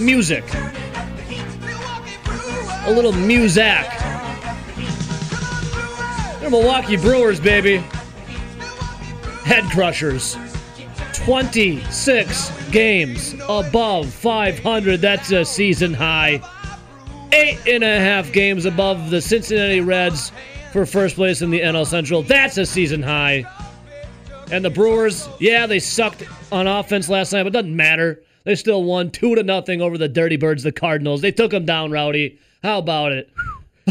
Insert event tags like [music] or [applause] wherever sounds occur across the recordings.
Music. A little Muzak. They're Milwaukee Brewers, baby. Head crushers. 26 games above 500. That's a season high. Eight and a half games above the Cincinnati Reds for first place in the NL Central. That's a season high. And the Brewers, yeah, they sucked on offense last night, but it doesn't matter. They still won two to nothing over the Dirty Birds, the Cardinals. They took them down, Rowdy. How about it?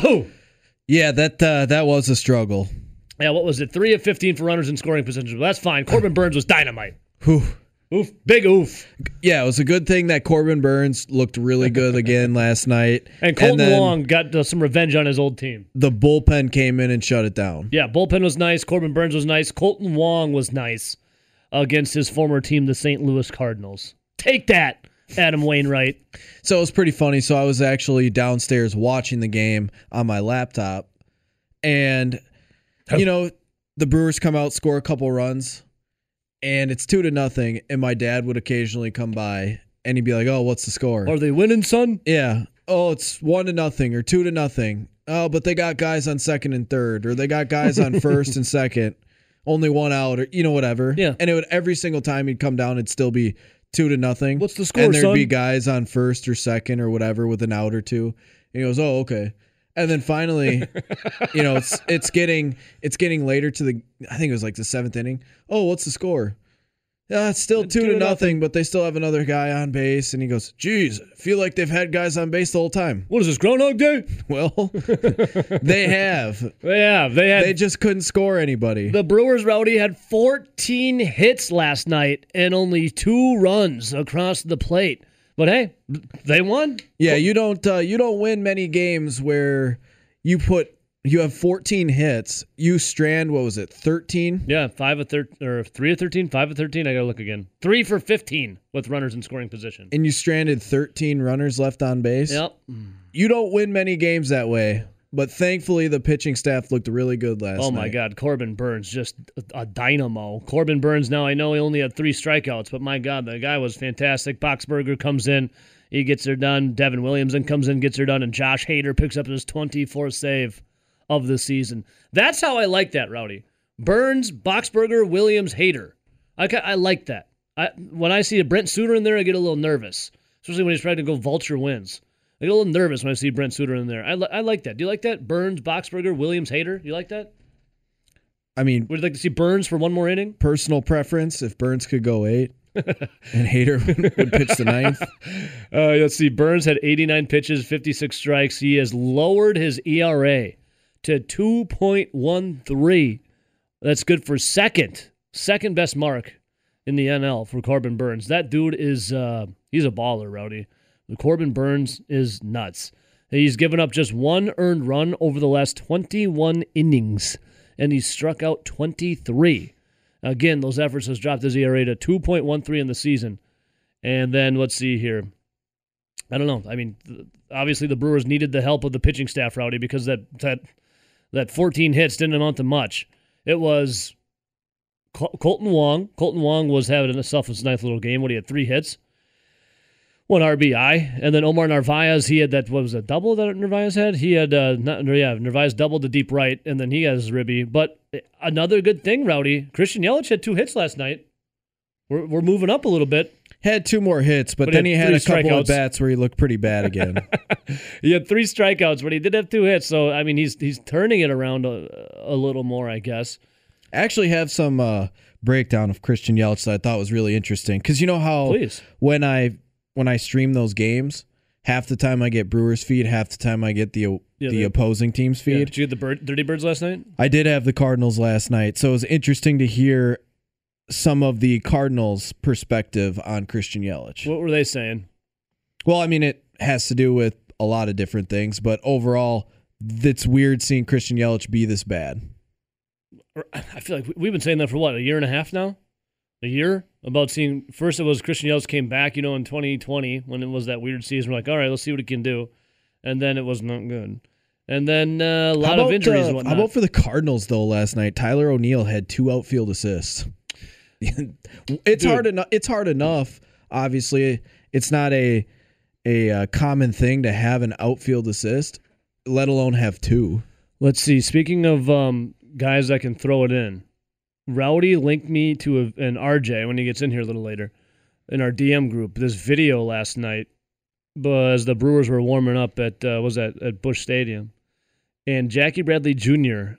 Oh, Yeah, that uh, that was a struggle. yeah. What was it? Three of fifteen for runners in scoring position. Well, that's fine. Corbin Burnes was dynamite. [sighs] Whew. Oof, big oof. Yeah, it was a good thing that Corbin Burnes looked really good again [laughs] last night. And Kolten Wong got uh, some revenge on his old team. the bullpen came in and shut it down. Yeah, bullpen was nice. Corbin Burnes was nice. Kolten Wong was nice against his former team, the St. Louis Cardinals. Take that, Adam Wainwright. So it was pretty funny. So I was actually downstairs watching the game on my laptop, and you know the Brewers come out, score a couple runs, and it's two to nothing. And my dad would occasionally come by, and he'd be like, "Oh, what's the score?" Are they winning, son? Yeah. Oh, it's one to nothing or two to nothing. Oh, but they got guys on second and third, or they got guys on first and [laughs] second, only one out, or you know whatever. Yeah. And it would every single time he'd come down, it'd still be two to nothing. What's the score, And there'd son? be guys on first or second or whatever with an out or two. And he goes, "Oh, okay." And then finally, you know, it's it's getting it's getting later to the I think it was like the seventh inning. Oh, what's the score? Yeah, it's still two, to nothing, but they still have another guy on base. And he goes, "Geez, I feel like they've had guys on base the whole time." What is this, Groundhog Day? [laughs] Well, [laughs] they have. Yeah, they had They just couldn't score anybody. The Brewers, Rowdy, had 14 hits last night and only two runs across the plate. But hey, they won. yeah, you don't uh, you don't win many games where you put you have 14 hits. You strand what was it? 13? Yeah, five of thirteen or three of thirteen, five of thirteen. I gotta look again. Three for 15 with runners in scoring position. And you stranded 13 runners left on base. Yep. You don't win many games that way. But thankfully, the pitching staff looked really good last night. Oh my God, Corbin Burnes just a, dynamo. Corbin Burnes. Now I know he only had three strikeouts, but my God, the guy was fantastic. Boxberger comes in, he gets her done. Devin Williams Williamson comes in, gets her done, and Josh Hader picks up his 24th save of the season. That's how I like that, Rowdy. Burnes, Boxberger, Williams, Hader. I I like that. I when I see a Brent Suter in there, I get a little nervous, especially when he's trying to go vulture wins. I get a little nervous when I see Brent Suter in there. I, li- I like that. Do you like that? Burnes, Boxberger, Williams, Hader. You like that? I mean, Would you like to see Burnes for one more inning? personal preference if Burnes could go eight [laughs] and Hader would, would pitch the ninth. [laughs] Uh, let's see. Burnes had 89 pitches, 56 strikes. He has lowered his ERA to 2.13. That's good for second, second best mark in the NL for Corbin Burnes. That dude is uh, he's a baller, Rowdy. Corbin Burnes is nuts. He's given up just one earned run over the last 21 innings, and he's struck out 23. Again, those efforts has dropped his ERA to 2.13 in the season. And then let's see here. I don't know. I mean, obviously the Brewers needed the help of the pitching staff, Rowdy, because that that that 14 hits didn't amount to much. It was Col- Kolten Wong. Kolten Wong was having himself a nice little game when he had three hits, one RBI, and then Omar Narvaez. He had that. What was a double that Narvaez had? He had uh, not, yeah, Narvaez doubled to deep right, and then he has his ribby. But another good thing, Rowdy. Christian Yelich had two hits last night. We're, we're moving up a little bit. Had two more hits, but, But then had he had a couple strikeouts. of bats where he looked pretty bad again. [laughs] He had three strikeouts, but he did have two hits. So I mean, he's he's turning it around a, a little more, I guess. I actually have some uh, breakdown of Christian Yelich that I thought was really interesting because you know how Please. when I when I stream those games, half the time I get Brewers feed, half the time I get the Yeah, the the- opposing team's Yeah. feed. Did you get the bird, Dirty Birds last night? I did have the Cardinals last night, so it was interesting to hear some of the Cardinals' perspective on Christian Yelich. What were they saying? Well, I mean, it has to do with a lot of different things, but overall, it's weird seeing Christian Yelich be this bad. I feel like we've been saying that for what a year and a half now. A year about seeing first it was Christian Yelich came back, you know, in 2020 when it was that weird season. We're like, all right, let's see what he can do, and then it was not good. And then uh, a lot about, of injuries. Uh, and whatnot. how about for the Cardinals though? Last night, Tyler O'Neill had two outfield assists. [laughs] it's Dude. hard enough. It's hard enough. Obviously, it's not a a uh, common thing to have an outfield assist, let alone have two. Let's see. Speaking of um, guys that can throw it in, Rowdy linked me to a, an RJ when he gets in here a little later in our DM group. This video last night was the Brewers were warming up at uh, was that at Busch Stadium, and Jackie Bradley Jr.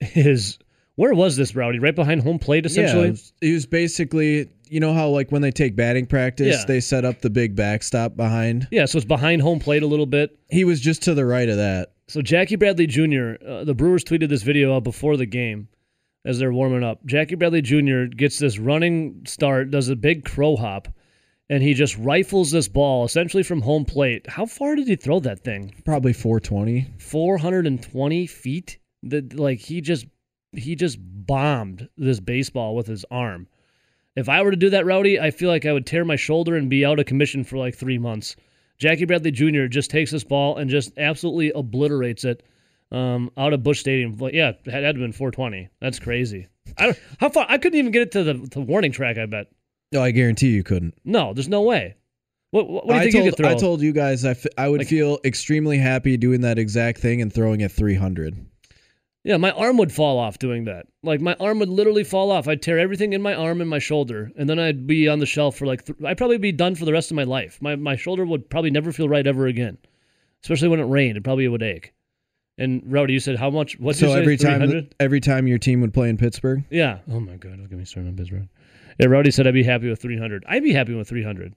is where was this Rowdy? Right behind home plate, essentially. Yeah, he was basically, you know how like when they take batting practice, Yeah. they set up the big backstop behind. Yeah, so it's behind home plate a little bit. He was just to the right of that. So Jackie Bradley Jr. Uh, the Brewers tweeted this video out before the game as they're warming up. Jackie Bradley Jr. gets this running start, does a big crow hop, and he just rifles this ball essentially from home plate. How far did he throw that thing? Probably 420. 420 feet. That like he just he just bombed this baseball with his arm. If I were to do that, Rowdy, I feel like I would tear my shoulder and be out of commission for like three months. Jackie Bradley Jr. just takes this ball and just absolutely obliterates it um, out of Busch Stadium. Like, yeah, it had to have been 420. That's crazy. I don't, how far? I couldn't even get it to the, warning track. I bet. No, I guarantee you couldn't. No, there's no way. What, what, what do you I think told you could throw? I told you guys I, f- I would Like- feel extremely happy doing that exact thing and throwing at 300. Yeah, my arm would fall off doing that. Like my arm would literally fall off. I'd tear everything in my arm and my shoulder, and then I'd be on the shelf for like th- I'd probably be done for the rest of my life. My my shoulder would probably never feel right ever again, especially when it rained. It probably would ache. And Rowdy, you said how much? What So you say, every time 300? every time your team would play in Pittsburgh, Yeah. Oh my god, don't get me started on Pittsburgh. Yeah, Rowdy said I'd be happy with 300. I'd be happy with 300.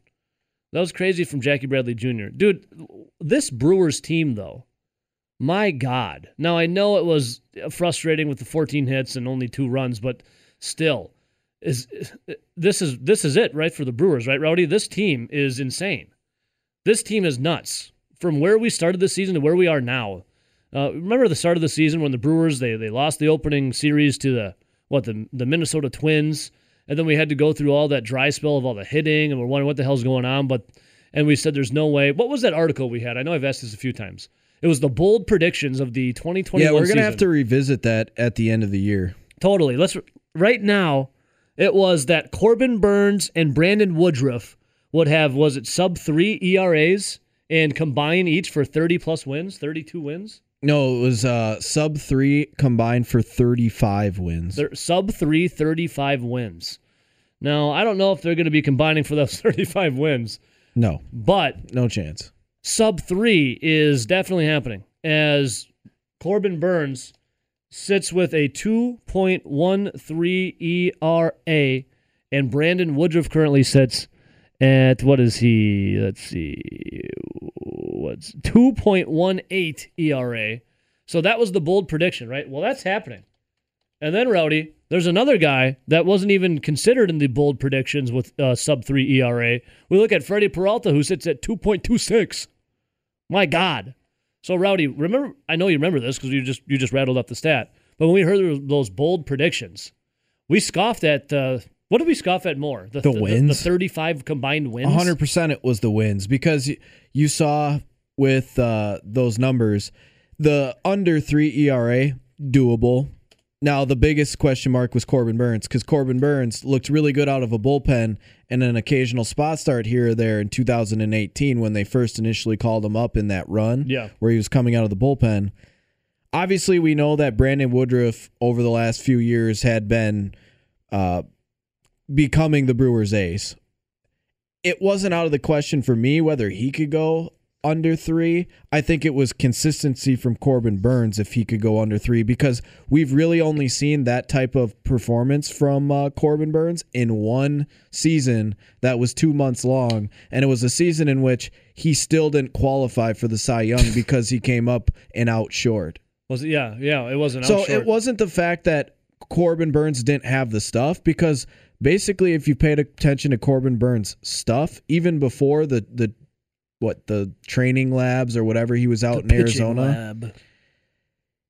That was crazy from Jackie Bradley Jr. Dude, this Brewers team though, my god. Now I know it was frustrating with the 14 hits and only two runs, but still, is this is this is it right for the Brewers, right, Rowdy? This team is insane. This team is nuts. From where we started this season to where we are now. Uh, remember the start of the season when the Brewers they they lost the opening series to the what the the Minnesota Twins, and then we had to go through all that dry spell of all the hitting, and we're wondering what the hell's going on. But and we said there's no way. What was that article we had? I know I've asked this a few times. It was the bold predictions of the 2021 yeah, we're gonna season. have to revisit that at the end of the year. Totally. Let's right now. It was that Corbin Burnes and Brandon Woodruff would have was it sub three ERAs and combine each for 30 plus wins, 32 wins. No, it was uh, sub three combined for 35 wins. They're sub three, 35 wins. Now I don't know if they're going to be combining for those [laughs] 35 wins, no, but no chance. Sub three is definitely happening as Corbin Burnes sits with a 2.13 ERA and Brandon Woodruff currently sits at what is he? Let's see. What's 2.18 ERA. So that was the bold prediction, right? Well, that's happening. And then Rowdy, there's another guy that wasn't even considered in the bold predictions with uh, sub 3 ERA. We look at Freddie Peralta who sits at 2.26. My God. So Rowdy, remember? I know you remember this because you just you just rattled up the stat. But when we heard those bold predictions, we scoffed at. Uh, what did we scoff at more? The wins? the, thirty-five combined wins. 100% it was the wins because you saw with uh, those numbers the under 3 ERA doable. Now the biggest question mark was Corbin Burnes cuz Corbin Burnes looked really good out of a bullpen and an occasional spot start here or there in 2018 when they first initially called him up in that run Yeah. where he was coming out of the bullpen. Obviously, we know that Brandon Woodruff over the last few years had been uh, becoming the Brewers' ace. It wasn't out of the question for me whether he could go under three. I think it was consistency from Corbin Burnes if he could go under three because we've really only seen that type of performance from uh, Corbin Burnes in one season that was two months long. And it was a season in which he still didn't qualify for the Cy Young [laughs] because he came up and out short. Was it? Yeah, yeah. It wasn't. So short. it wasn't the fact that Corbin Burnes didn't have the stuff because basically, if you paid attention to Corbin Burnes' stuff, even before the the what the training labs or whatever he was out The in Arizona, lab.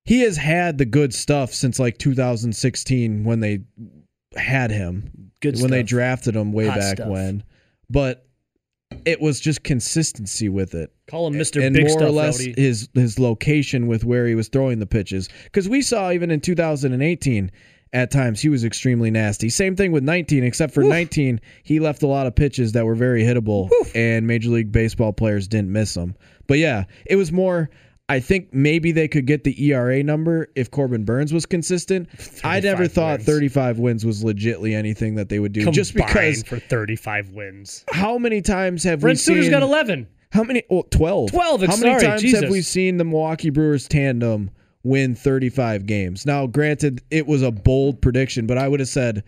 he has had the good stuff since like 2016 when they had him Good when they drafted him way Hot back stuff. when, but it was just consistency with it Call him Mr. and Big more Stuff or less Rowdy. his his location with where he was throwing the pitches. Because we saw even in 2018, at times he was extremely nasty. Same thing with 19, except for 19, he left a lot of pitches that were very hittable, and Major League Baseball players didn't miss them. But yeah, it was more. I think maybe they could get the ERA number if Corbin Burnes was consistent. [laughs] I never 35 thought wins. 35 wins was legitly anything that they would do. just because for 35 wins. how many times have Brent we Suter's seen got 11. how many? Oh, 12. 12, How many sorry, times Jesus. have we seen the Milwaukee Brewers tandem win 35 games? Now, granted, it was a bold prediction, but I would have said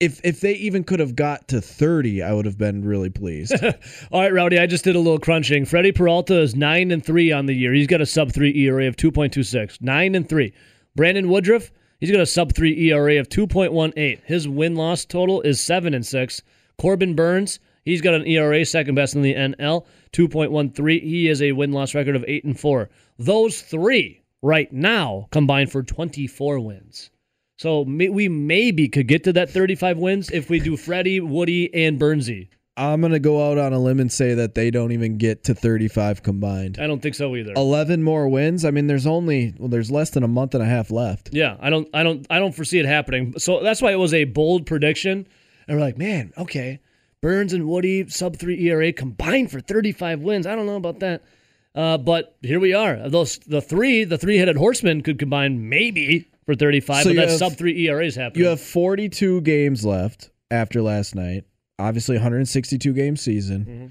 if if they even could have got to 30, I would have been really pleased. [laughs] All right, Rowdy, I just did a little crunching. Freddie Peralta is 9 and 3 on the year. He's got a sub 3 ERA of 2.26. 9 and 3. Brandon Woodruff, he's got a sub 3 ERA of 2.18. His win-loss total is 7 and 6. Corbin Burnes, he's got an ERA second best in the NL, 2.13. He is a win-loss record of 8 and 4. Those 3 right now combine for 24 wins. So may, we maybe could get to that 35 wins if we do Freddie, Woody, and Burnsy. I'm going to go out on a limb and say that they don't even get to 35 combined. I don't think so either. 11 more wins. I mean, there's only well, there's less than a month and a half left. Yeah, I don't, I don't, I don't foresee it happening. So that's why it was a bold prediction. And we're like, man, okay, Burnes and Woody sub three ERA combined for 35 wins. I don't know about that, uh, but here we are. Those the three, the three-headed horsemen could combine maybe for 35, So but have- sub three ERAs happening. You have 42 games left after last night. Obviously, 162 game season. Mm-hmm.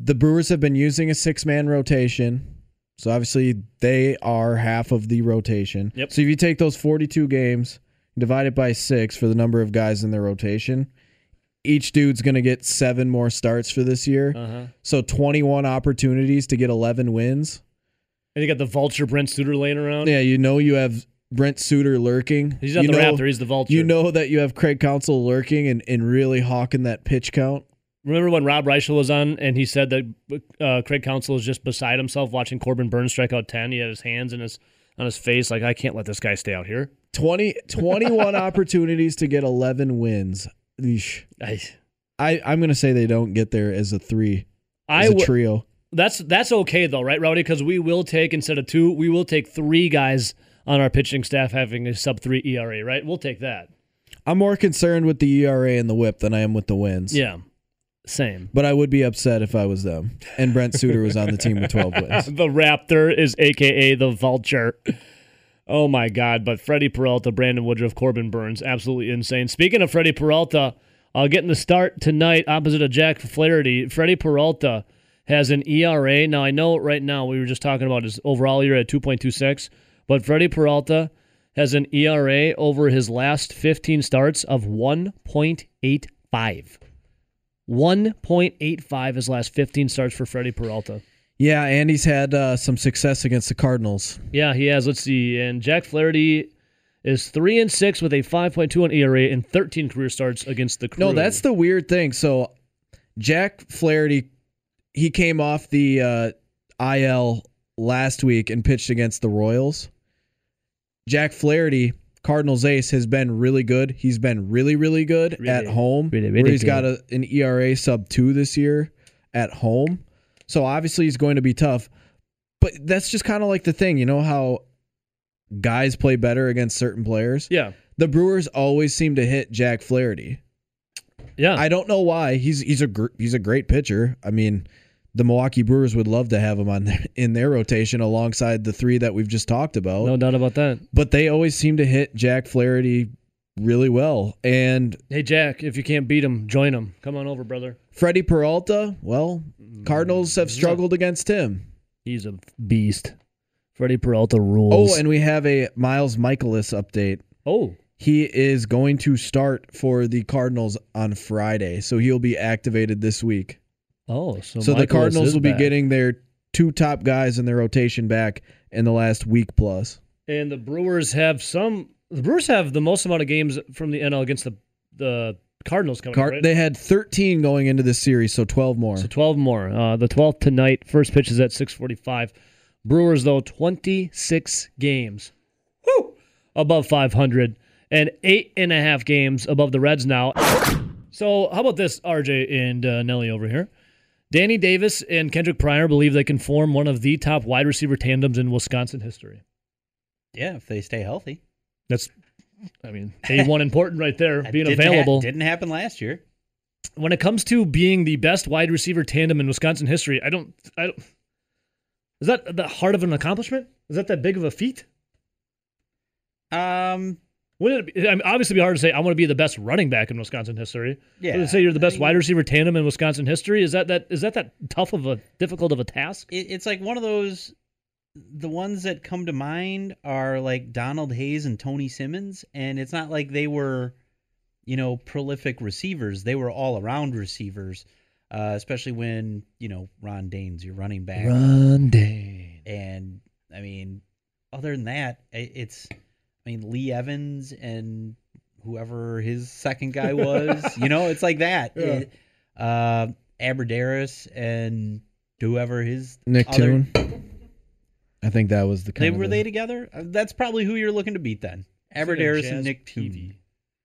The Brewers have been using a six man rotation. So obviously, they are half of the rotation. Yep. So if you take those 42 games, divide it by six for the number of guys in their rotation, each dude's going to get seven more starts for this year. uh-huh. So 21 opportunities to get 11 wins. And you got the vulture Brent Suter laying around. Yeah, you know you have Brent Suter lurking. He's not you the know, Raptor. He's the vulture. You know that you have Craig Counsell lurking and, and really hawking that pitch count. Remember when Rob Reischel was on and he said that uh, Craig Counsell is just beside himself watching Corbin Burnes strike out 10? He had his hands in his on his face like, I can't let this guy stay out here. 20, 21 [laughs] opportunities to get 11 wins. Eesh. I, I, I'm going to say they don't get there as a three, I as a w- trio. that's that's okay though, right, Rowdy? Because we will take instead of two, we will take three guys on our pitching staff having a sub three ERA, right? We'll take that. I'm more concerned with the ERA and the whip than I am with the wins. Yeah, same. But I would be upset if I was them. And Brent Suter was on the team with 12 [laughs] wins. the Raptor is AKA the Vulture. Oh my God! But Freddie Peralta, Brandon Woodruff, Corbin Burnes, absolutely insane. Speaking of Freddie Peralta, uh, getting the start tonight opposite of Jack Flaherty. Freddie Peralta has an ERA. Now I know right now we were just talking about his overall year at two point two six, but Freddie Peralta has an ERA over his last fifteen starts of one point eight five. 1.85 his last 15 starts for Freddie Peralta. Yeah, and he's had uh, some success against the Cardinals. Yeah, he has. Let's see. And Jack Flaherty is three and six with a 5.21 ERA and 13 career starts against the Crew. No, that's the weird thing. So Jack Flaherty, he came off the uh, IL last week and pitched against the Royals. Jack Flaherty, Cardinals ace, has been really good. He's been really, really good Really, at home. really, where really he's got a, an ERA sub two this year at home. So obviously he's going to be tough. But that's just kind of like the thing, you know how guys play better against certain players. yeah, The Brewers always seem to hit Jack Flaherty. yeah. I don't know why. He's he's a gr- he's a great pitcher. I mean, the Milwaukee Brewers would love to have him on their, in their rotation alongside the three that we've just talked about. no doubt about that. But they always seem to hit Jack Flaherty really well. And Hey Jack, if you can't beat him, join him. Come on over, brother. Freddie Peralta, well, Cardinals have struggled against him. He's a beast. Freddie Peralta rules. Oh, and we have a Miles Mikolas update. oh, He is going to start for the Cardinals on Friday, so he'll be activated this week. oh. So, So the Mikolas Cardinals will be back. getting their two top guys in their rotation back in the last week plus. And the Brewers have some The Brewers have the most amount of games from the NL against the the Cardinals coming. Car- right? They had 13 going into this series, so 12 more. So 12 more. Uh, the 12th tonight. First pitch is at 6:45. Brewers though 26 games, woo, above 500, and eight and a half games above the Reds now. So how about this, RJ and uh, Nelly over here? Danny Davis and Kendrick Pryor believe they can form one of the top wide receiver tandems in Wisconsin history. Yeah, if they stay healthy. That's, I mean, a one important right there, [laughs] being didn't ha- available. didn't happen last year. when it comes to being the best wide receiver tandem in Wisconsin history, I don't, I don't. Is that the heart of an accomplishment? Is that that big of a feat? Um, Wouldn't it be, I mean, obviously be hard to say I want to be the best running back in Wisconsin history. yeah. Would say you're the I best mean, wide receiver tandem in Wisconsin history? Is that that is that that tough of a difficult of a task? It, it's like one of those. The ones that come to mind are like Donald Hayes and Tony Simmons, and it's not like they were, you know, prolific receivers. They were all around receivers, uh, especially when you know Ron Dayne's your running back. Ron Dayne. And I mean, other than that, it's I mean Lee Evans and whoever his second guy was. [laughs] you know, it's like that. Yeah. It- uh, Abbrederis and whoever his Nick other- Toon. I think that was the kind They of were the- they together? Uh, That's probably who you're looking to beat then. Abbrederis and Nick Peavy. Toon.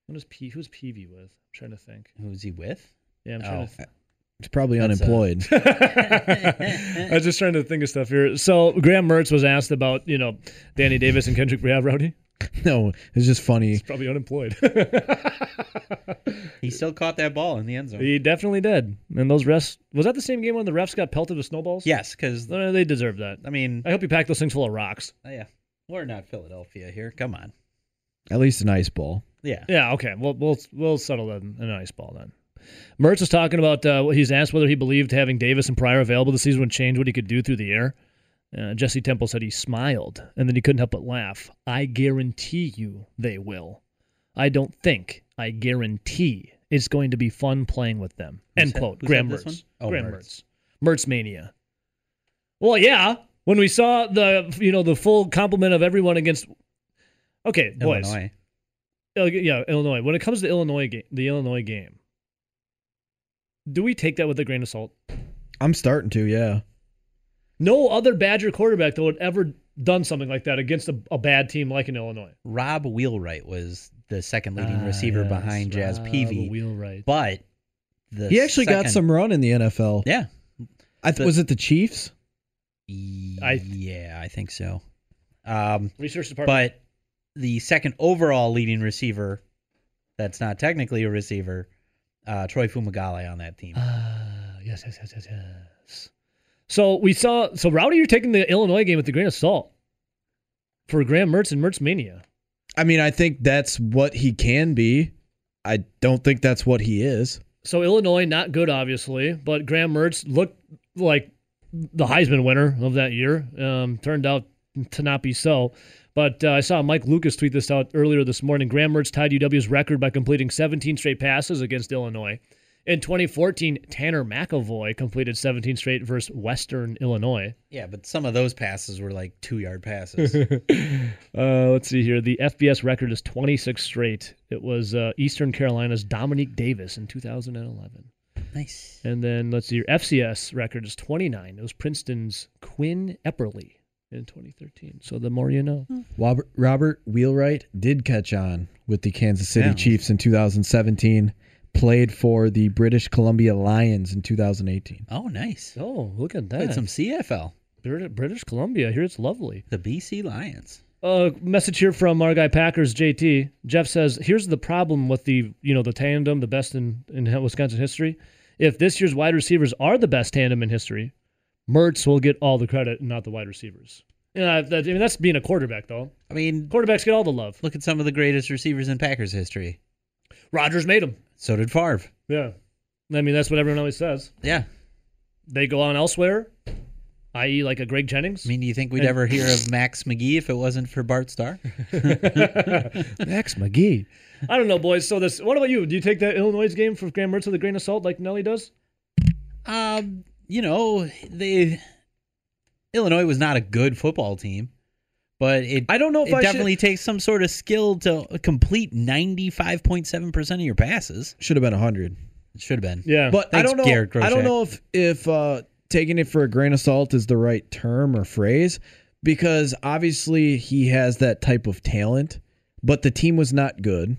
What is P? Who's Peavy with? I'm trying to think. Who's he with? Yeah, I'm Oh. trying to. He's probably That's unemployed. [laughs] [laughs] I was just trying to think of stuff here. So Graham Mertz was asked about you know Danny Davis and Kendrick Brown. Rowdy. [laughs] no, it's just funny. He's probably unemployed. He still caught that ball in the end zone. he definitely did. And those refs was that the same game when the refs got pelted with snowballs? yes, because Uh, they deserve that. I mean, I hope you pack those things full of rocks. yeah, we're not Philadelphia here. Come on. At least an ice ball. Yeah. Yeah, okay. We'll we'll we'll settle that in an ice ball then. Mertz was talking about uh, he's asked whether he believed having Davis and Pryor available this season would change what he could do through the air. Uh, Jesse Temple said he smiled and then he couldn't help but laugh. I guarantee you they will. I don't think. I guarantee it's going to be fun playing with them. Who End said- quote. who Graham said Mertz. Oh, Graham Mertz. Mertz. Mertz mania. Well, yeah. When we saw the you know the full complement of everyone against. Okay, boys. Illinois. Yeah, Illinois. When it comes to Illinois game, the Illinois game, do we take that with a grain of salt? I'm starting to, yeah. No other Badger quarterback that would ever done something like that against a, a bad team like in Illinois. Rob Wheelwright was the second leading Ah, receiver yes, behind Jazz Rob Peavy, Wheelwright. but the He actually got some run in the NFL. Yeah. I th- The- was it the Chiefs? I- yeah, I think so. Um, Research department. but the second overall leading receiver, that's not technically a receiver, uh, Troy Fumagalli on that team. Ah, yes, yes, yes, yes, yes. So we saw. So Rowdy, you're taking the Illinois game with a grain of salt for Graham Mertz and Mertz mania. I mean, I think that's what he can be. I don't think that's what he is. So Illinois not good, obviously, but Graham Mertz looked like the Heisman winner of that year. Um, turned out to not be so. But uh, I saw Mike Lucas tweet this out earlier this morning. Graham Mertz tied UW's record by completing 17 straight passes against Illinois. In 2014, Tanner McEvoy completed 17 straight versus Western Illinois. Yeah, but some of those passes were like two yard passes. [laughs] uh, let's see here. The FBS record is 26 straight. It was uh, Eastern Carolina's Dominique Davis in 2011. nice. And then let's see, your FCS record is 29. It was Princeton's Quinn Epperly in 2013. So the more you know. Robert, Robert Wheelwright did catch on with the Kansas City Yeah. Chiefs in 2017. Played for the British Columbia Lions in 2018. Oh, nice. Oh, look at Played that. some CFL. British Columbia. Here it's lovely. The BC Lions. Uh, message here from our guy Packers JT. Jeff says, "Here's the problem with the you know the tandem, the best in in Wisconsin history. If this year's wide receivers are the best tandem in history, Mertz will get all the credit and not the wide receivers. Yeah, that, I mean that's being a quarterback though. I mean, Quarterbacks get all the love. look at some of the greatest receivers in Packers history. Rodgers made them. So did Favre. Yeah, I mean that's what everyone always says. Yeah. They go on elsewhere, i.e., like a Greg Jennings. I mean, do you think we'd And- ever hear of [laughs] Max McGee if it wasn't for Bart Starr? [laughs] Max McGee. I don't know, boys. So this. What about you? Do you take that Illinois game for Graham Mertz with a grain of salt, like Nelly does? Um, you know, they Illinois was not a good football team, but it I don't know if it I definitely takes some sort of skill to complete ninety five point seven percent of your passes. should should have been hundred. It should have been. Yeah. But Thanks, I don't know. I don't know if if uh, taking it for a grain of salt is the right term or phrase, because obviously he has that type of talent, but the team was not good,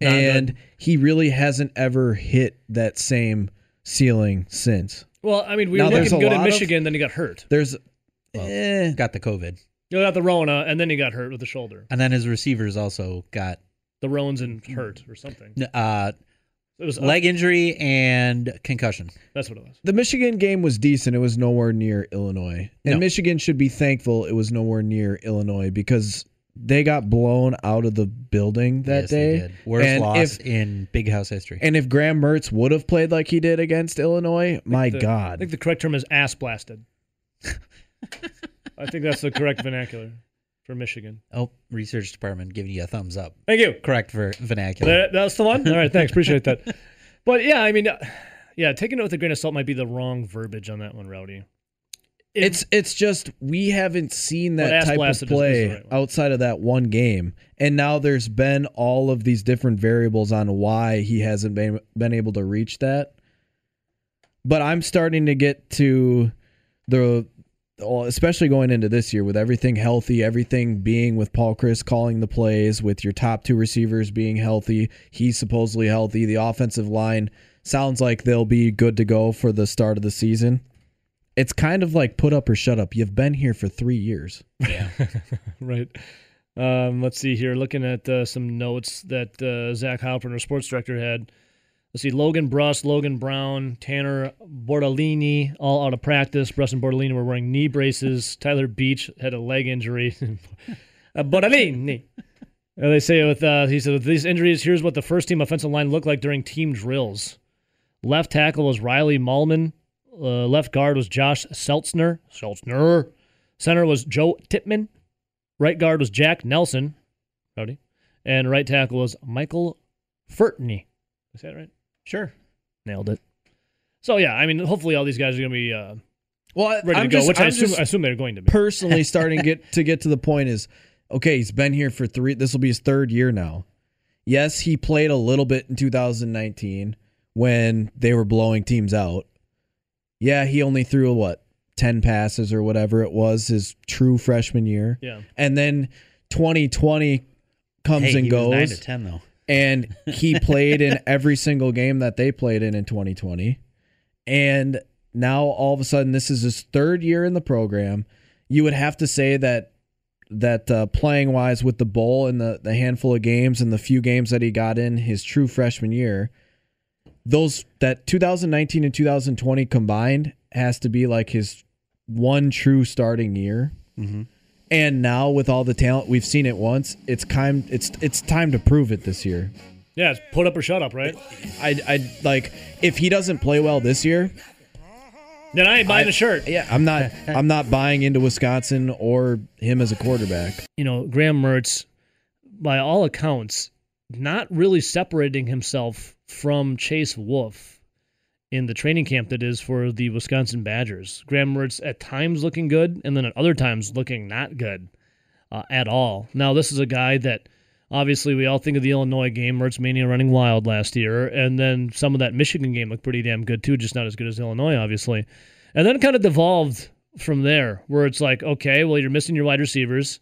Not and good. he really hasn't ever hit that same ceiling since. well, I mean, we Now, were looking good in lot of- Michigan, then he got hurt. There's, Well, eh, Got the COVID, You got the Rona, and then he got hurt with the shoulder. and then his receivers also got The Rones and hurt or something. uh, It was leg injury and concussion. That's what it was. the Michigan game was decent. It was nowhere near Illinois, and No. Michigan should be thankful it was nowhere near Illinois because they got blown out of the building that Yes, day. they did. Worst And loss if- in Big House history. And if Graham Mertz would have played like he did against Illinois, my The- I God. think the correct term is ass blasted. [laughs] I think that's the correct vernacular for Michigan. oh, research department giving you a thumbs up. Thank you. Correct for vernacular. That, that's the one. All right, thanks. Appreciate that. But yeah, I mean, uh, yeah, taking it with a grain of salt might be the wrong verbiage on that one, Rowdy. It- It's it's just we haven't seen that type of blasted is- is play right outside of that one game. And now there's been all of these different variables on why he hasn't been been able to reach that. But I'm starting to get to the well, especially going into this year with everything healthy, everything being with Paul Chryst calling the plays, with your top two receivers being healthy, he's supposedly healthy. The offensive line sounds like they'll be good to go for the start of the season. It's kind of like put up or shut up. You've been here for three years. yeah. [laughs] right. Um, let's see here. Looking at uh, some notes that uh, Zach Halpern, our sports director, had. Let's see. Logan Bruss, Logan Brown, Tanner Bortolini, all out of practice. Bruss and Bortolini were wearing knee braces. Tyler Beach had a leg injury. [laughs] uh, Bortolini. Uh, they say with uh, he said with these injuries, here's what the first team offensive line looked like during team drills. Left tackle was Riley Mahlman. Uh, left guard was Josh Seltzner. Seltzner. Center was Joe Tippman. Right guard was Jack Nelson. Howdy. And right tackle was Michael Furtney. Is that right? Sure. Nailed it. So yeah, I mean, hopefully all these guys are going to be uh, Well, ready I'm to go, just, which I assume, I assume they're going to be. personally [laughs] starting to get to get to the point is okay. He's been here for three. This will be his third year now. Yes, he played a little bit in 2019 when they were blowing teams out. Yeah, he only threw what 10 passes or whatever it was his true freshman year, yeah. and then 2020 comes hey, and he was nine goes to ten though. And he [laughs] played in every single game that they played in in 2020 and now all of a sudden this is his third year in the program. You would have to say that that uh, playing wise with the bowl and the, the handful of games and the few games that he got in his true freshman year those that 2019 and 2020 combined has to be like his one true starting year. Mm-hmm. And now with all the talent we've seen it once it's time it's it's time to prove it this year Yeah, it's put up or shut up, right? I I like if he doesn't play well this year, Then I ain't buying I- the shirt. yeah, I'm not I'm not buying into Wisconsin or him as a quarterback. You know, Graham Mertz, by all accounts, not really separating himself from Chase Wolf in the training camp that is for the Wisconsin Badgers. Graham Mertz at times looking good, and then at other times looking not good uh, at all. Now, this is a guy that obviously we all think of the Illinois game, Mertz Mania running wild last year, and then some of that Michigan game looked pretty damn good too, just not as good as Illinois, obviously. And then kind of devolved from there, where it's like, okay, well, you're missing your wide receivers.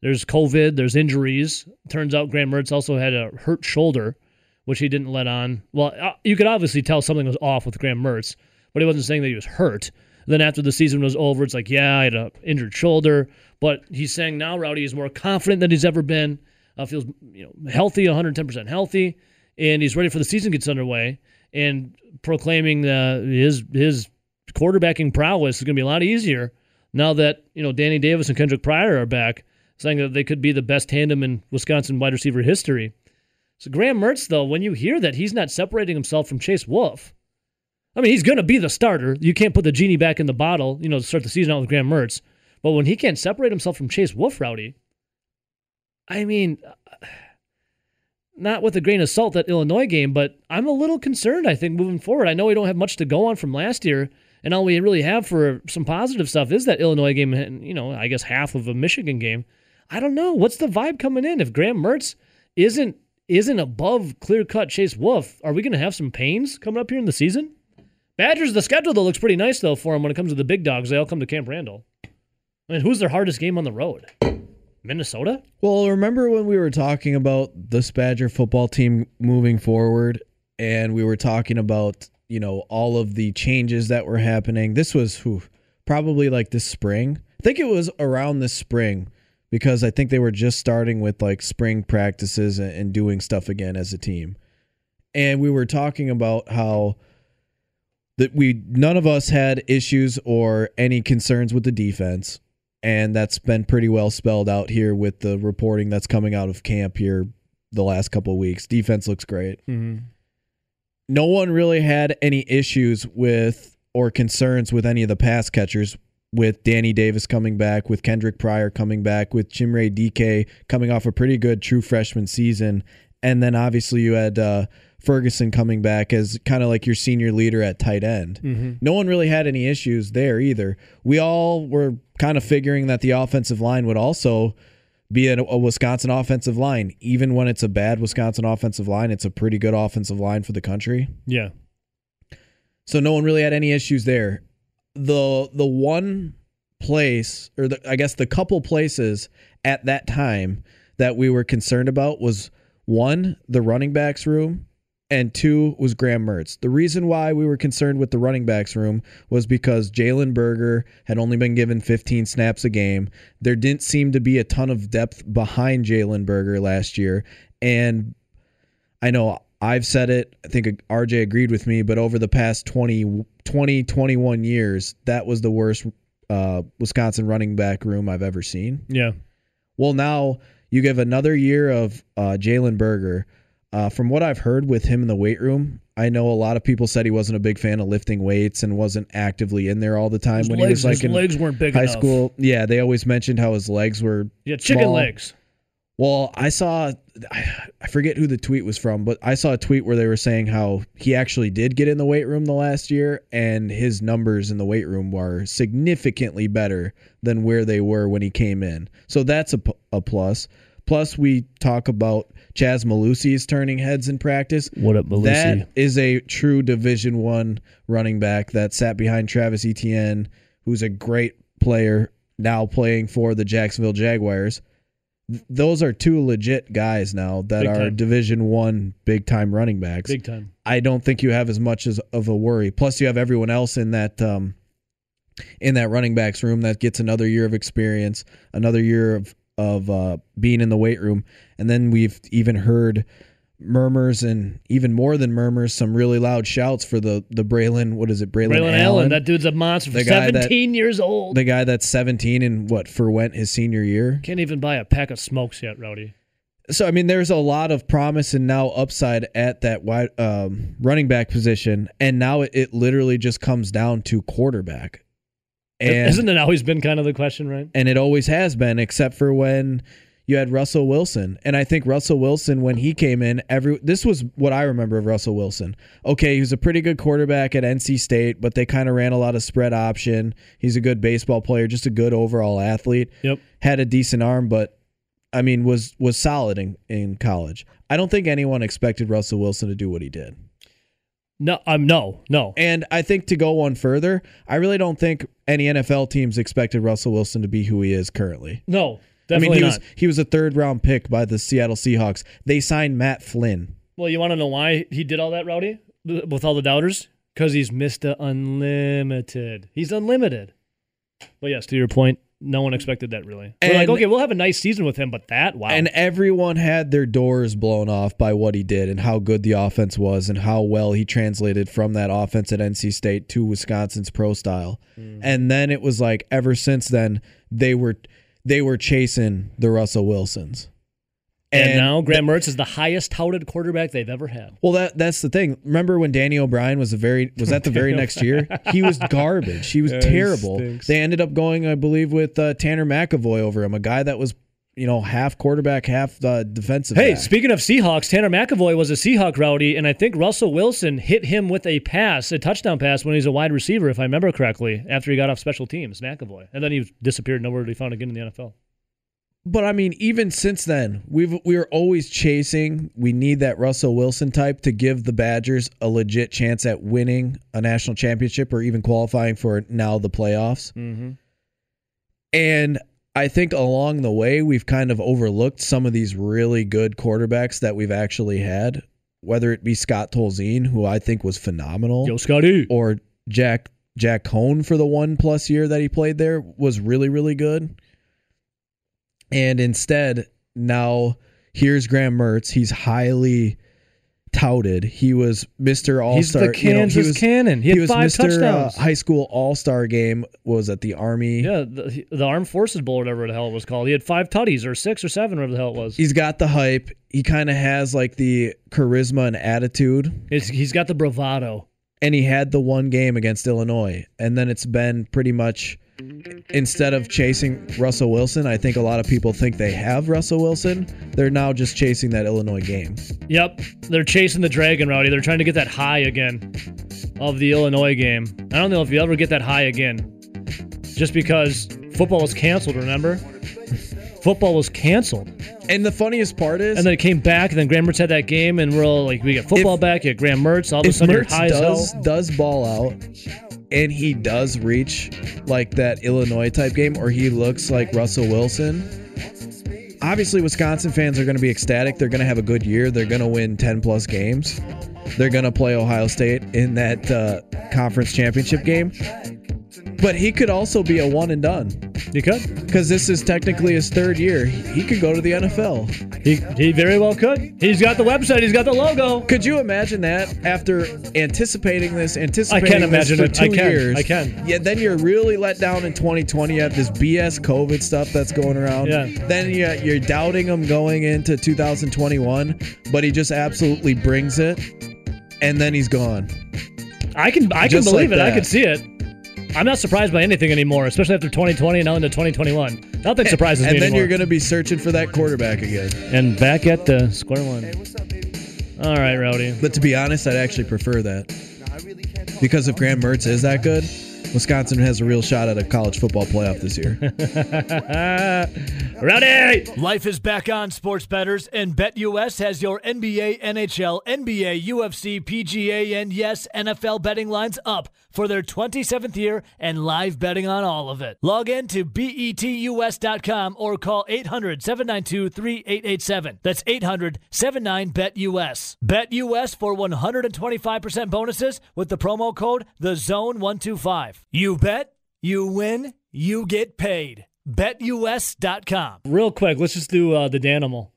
There's COVID, there's injuries. Turns out Graham Mertz also had a hurt shoulder, which he didn't let on. Well, uh, you could obviously tell something was off with Graham Mertz, but he wasn't saying that he was hurt. Then after the season was over, it's like, yeah, I had an injured shoulder, but he's saying now Rowdy is more confident than he's ever been. Uh, feels you know healthy, 110% healthy, and he's ready for the season gets underway. And proclaiming uh, his his quarterbacking prowess is going to be a lot easier now that you know Danny Davis and Kendrick Pryor are back, saying that they could be the best tandem in Wisconsin wide receiver history. So Graham Mertz, though, when you hear that he's not separating himself from Chase Wolf, I mean he's going to be the starter. You can't put the genie back in the bottle, you know, to start the season out with Graham Mertz. But when he can't separate himself from Chase Wolf, Rowdy, I mean, not with a grain of salt that Illinois game, but I'm a little concerned. I think moving forward, I know we don't have much to go on from last year, And all we really have for some positive stuff is that Illinois game, and you know, I guess half of a Michigan game. I don't know what's the vibe coming in. If Graham Mertz isn't isn't above clear cut Chase Wolf, are we going to have some pains coming up here in the season? Badgers, the schedule though looks pretty nice though for them when it comes to the big dogs. They all come to Camp Randall. I mean, who's their hardest game on the road? Minnesota? Well, remember when we were talking about this Badger football team moving forward, and we were talking about you know all of the changes that were happening. This was whew, probably like this spring. I think it was around this spring because I think they were just starting with like spring practices and, doing stuff again as a team. And we were talking about how that we none of us had issues or any concerns with the defense and that's been pretty well spelled out here with the reporting that's coming out of camp here the last couple of weeks. Defense looks great. Mm-hmm. No one really had any issues with or concerns with any of the pass catchers. With Danny Davis coming back, with Kendrick Pryor coming back, with Chimere Dike coming off a pretty good true freshman season, and then obviously you had uh, Ferguson coming back as kind of like your senior leader at tight end. Mm-hmm. No one really had any issues there either. We all were kind of figuring that the offensive line would also be a, a, Wisconsin offensive line. Even when it's a bad Wisconsin offensive line, it's a pretty good offensive line for the country. Yeah. So no one really had any issues there. The the one place or the, I guess the couple places at that time that we were concerned about was one, the running backs room and two was Graham Mertz. The reason why we were concerned with the running backs room was because Jalen Berger had only been given 15 snaps a game. There didn't seem to be a ton of depth behind Jalen Berger last year. And I know I've said it, I think RJ agreed with me, but over the past 20, 20 21 years, that was the worst uh, Wisconsin running back room I've ever seen. Yeah. Well, now you give another year of uh, Jalen Berger uh, from what I've heard with him in the weight room, I know a lot of people said he wasn't a big fan of lifting weights and wasn't actively in there all the time His when legs, he was like his in legs weren't big high enough. school. Yeah, they always mentioned how his legs were. Yeah, chicken small. legs. Well, I saw, I, forget who the tweet was from, but I saw a tweet where they were saying how he actually did get in the weight room the last year, and his numbers in the weight room were significantly better than where they were when he came in. So that's a, p- a plus. Plus, we talk about Chez Mellusi is turning heads in practice. What up, Mellusi? That is a true Division One running back that sat behind Travis Etienne, who's a great player now playing for the Jacksonville Jaguars. Th- Those are two legit guys now that Big are time. Division One big time running backs. Big time. I don't think you have as much as of a worry. Plus, you have everyone else in that um, in that running backs room that gets another year of experience, another year of of uh, being in the weight room, and then we've even heard murmurs and even more than murmurs, some really loud shouts for the the Braylon. What is it, Braylon, Braylon Allen, that dude's a monster. The guy that- 17 years old. the guy that's 17 and what forwent his senior year. Can't even buy a pack of smokes yet, Rowdy. So I mean, there's a lot of promise and now upside at that wide um, running back position, and now it, it literally just comes down to quarterback. And Isn't it always been kind of the question, right? and it always has been, except for when you had Russell Wilson. And I think Russell Wilson, when he came in, every this was what I remember of Russell Wilson. Okay, he was a pretty good quarterback at NC State, but they kind of ran a lot of spread option. He's a good baseball player, just a good overall athlete. Yep. Had a decent arm, but I mean was was solid in, in college. I don't think anyone expected Russell Wilson to do what he did. No, um, no, no. And I think to go one further, I really don't think any NFL teams expected Russell Wilson to be who he is currently. No, I mean, he not. was he was a third round pick by the Seattle Seahawks. They signed Matt Flynn. Well, you want to know why he did all that, Rowdy, with all the doubters? Because he's Mr. Unlimited. He's unlimited. But yes, to your point, no one expected that really. We're like, okay, we'll have a nice season with him, but that, wow. And everyone had their doors blown off by what he did and how good the offense was and how well he translated from that offense at NC State to Wisconsin's pro style. Mm. And then it was like ever since then they were they were chasing the Russell Wilsons. and, now Graham Mertz is the highest touted quarterback they've ever had. Well, that that's the thing. Remember when Danny O'Brien was the very was that the very [laughs] next year? He was garbage. He was Yeah, terrible. stinks. They ended up going, I believe, with uh, Tanner McEvoy over him, a guy that was you know, half quarterback, half uh, defensive. Hey, back. speaking of Seahawks, Tanner McEvoy was a Seahawk rowdy, and I think Russell Wilson hit him with a pass, a touchdown pass, when he was a wide receiver, if I remember correctly, after he got off special teams, McEvoy. And then he disappeared, nowhere to be found again in the NFL. But I mean, even since then, we've we're always chasing. We need that Russell Wilson type to give the Badgers a legit chance at winning a national championship or even qualifying for now the playoffs. Mm-hmm. And I think along the way, we've kind of overlooked some of these really good quarterbacks that we've actually had, whether it be Scott Tolzien, who I think was phenomenal, Yo, Scotty. or Jack Jack Coan for the one plus year that he played there was really really good. And instead, now here's Graham Mertz. He's highly touted. He was Mr. All He's Star. the Kansas he was, Cannon. He had was five Mr. Uh, touchdowns. high school All Star game. Was at the Army. yeah, the, the Armed Forces Bowl, whatever the hell it was called. He had five tutties, or six or seven, whatever the hell it was. He's got the hype. He kind of has like the charisma and attitude. It's, he's got the bravado. and he had the one game against Illinois, and then it's been pretty much instead of chasing Russell Wilson, I think a lot of people think they have Russell Wilson. They're now just chasing that Illinois game. Yep, they're chasing the dragon, Rowdy. They're trying to get that high again of the Illinois game. I don't know if you ever get that high again, just because football was canceled. Remember, [laughs] football was canceled, And the funniest part is, and then it came back. And then Graham Mertz had that game, and we're all like, we get football If- back. You get Graham Mertz. All of a sudden, Mertz high does does ball out, and he does reach like that Illinois type game, or he looks like Russell Wilson. Obviously, Wisconsin fans are going to be ecstatic. They're going to have a good year. They're going to win ten plus games. They're going to play Ohio State in that uh, conference championship game. But he could also be a one and done You could. because this is technically his third year. He could go to the NFL. He, he very well could. He's got the website. He's got the logo. Could you imagine that after anticipating this, anticipating I can this imagine for it. two I can. years? I can. Yeah, then you're really let down in 2020. You have this BS COVID stuff that's going around. Yeah. Then you're, you're doubting him going into 2021, but he just absolutely brings it, and then he's gone. I can. I can believe like it. I that. can see it. I'm not surprised by anything anymore, especially after 2020 and now into 2021. Nothing surprises and me And then anymore. you're going to be searching for that quarterback again. and back at the square one. All right, Rowdy. But to be honest, I'd actually prefer that because if Graham Mertz is that good, Wisconsin has a real shot at a college football playoff this year. [laughs] Rowdy! Life is back on sports betters, and BetUS has your NBA, NHL, NBA, UFC, PGA, and yes, NFL betting lines up for their 27th year and live betting on all of it. Log in to betus.com or call 800 792 3887. That's 800 79 BetUS. BetUS for 125% bonuses with the promo code THEZONE125. You bet, you win, you get paid. BetUS.com. Real quick, let's just do uh, the Danimal.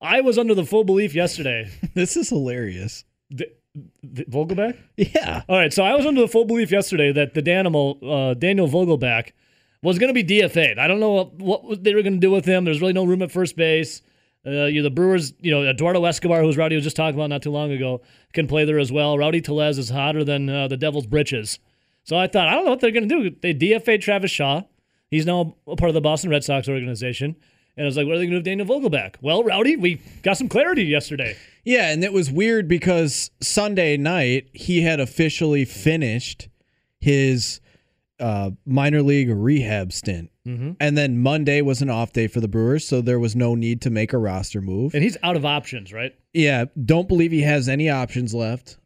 I was under the full belief yesterday. [laughs] this is hilarious. D- D- Vogelbach? Yeah. All right, so I was under the full belief yesterday that the Danimal, uh, Daniel Vogelbach, was going to be DFA'd. I don't know what, what they were going to do with him. There's really no room at first base. Uh, you know, the Brewers, you know, Eduardo Escobar, who Rowdy was just talking about not too long ago, can play there as well. Rowdy Tellez is hotter than uh, the Devil's britches. So I thought, I don't know what they're going to do. They DFA'd Travis Shaw. He's now a part of the Boston Red Sox organization. And I was like, what are they going to do with Daniel Vogelbach? Well, Rowdy, we got some clarity yesterday. Yeah, and it was weird because Sunday night he had officially finished his uh, minor league rehab stint. Mm-hmm. And then Monday was an off day for the Brewers, so there was no need to make a roster move. And he's out of options, right? Yeah, don't believe he has any options left.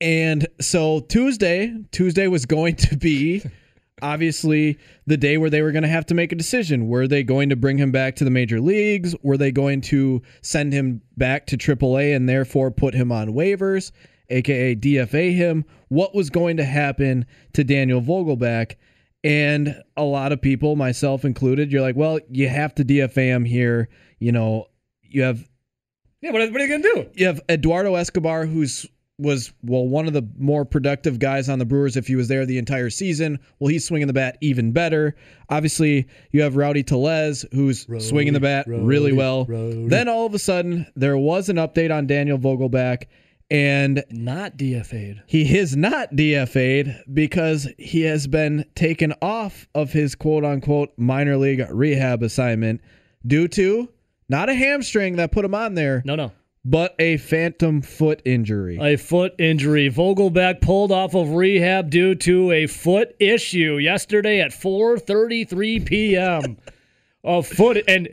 And so Tuesday, Tuesday was going to be [laughs] obviously the day where they were going to have to make a decision. Were they going to bring him back to the major leagues? Were they going to send him back to AAA and therefore put him on waivers, aka DFA him? What was going to happen to Daniel Vogelbach? And a lot of people, myself included, you're like, well, you have to DFA him here. You know, you have Yeah, what are, what are you going to do? you have Eduardo Escobar, who's was well one of the more productive guys on the Brewers if he was there the entire season. Well, he's swinging the bat even better. Obviously, you have Rowdy Tellez, who's swinging the bat really well. Then all of a sudden, there was an update on Daniel Vogelbach, and Not DFA'd. he is not DFA'd because he has been taken off of his quote unquote minor league rehab assignment due to not a hamstring that put him on there, No, no. But a phantom foot injury. A foot injury. Vogelbach pulled off of rehab due to a foot issue yesterday at 4:33 p.m. a foot and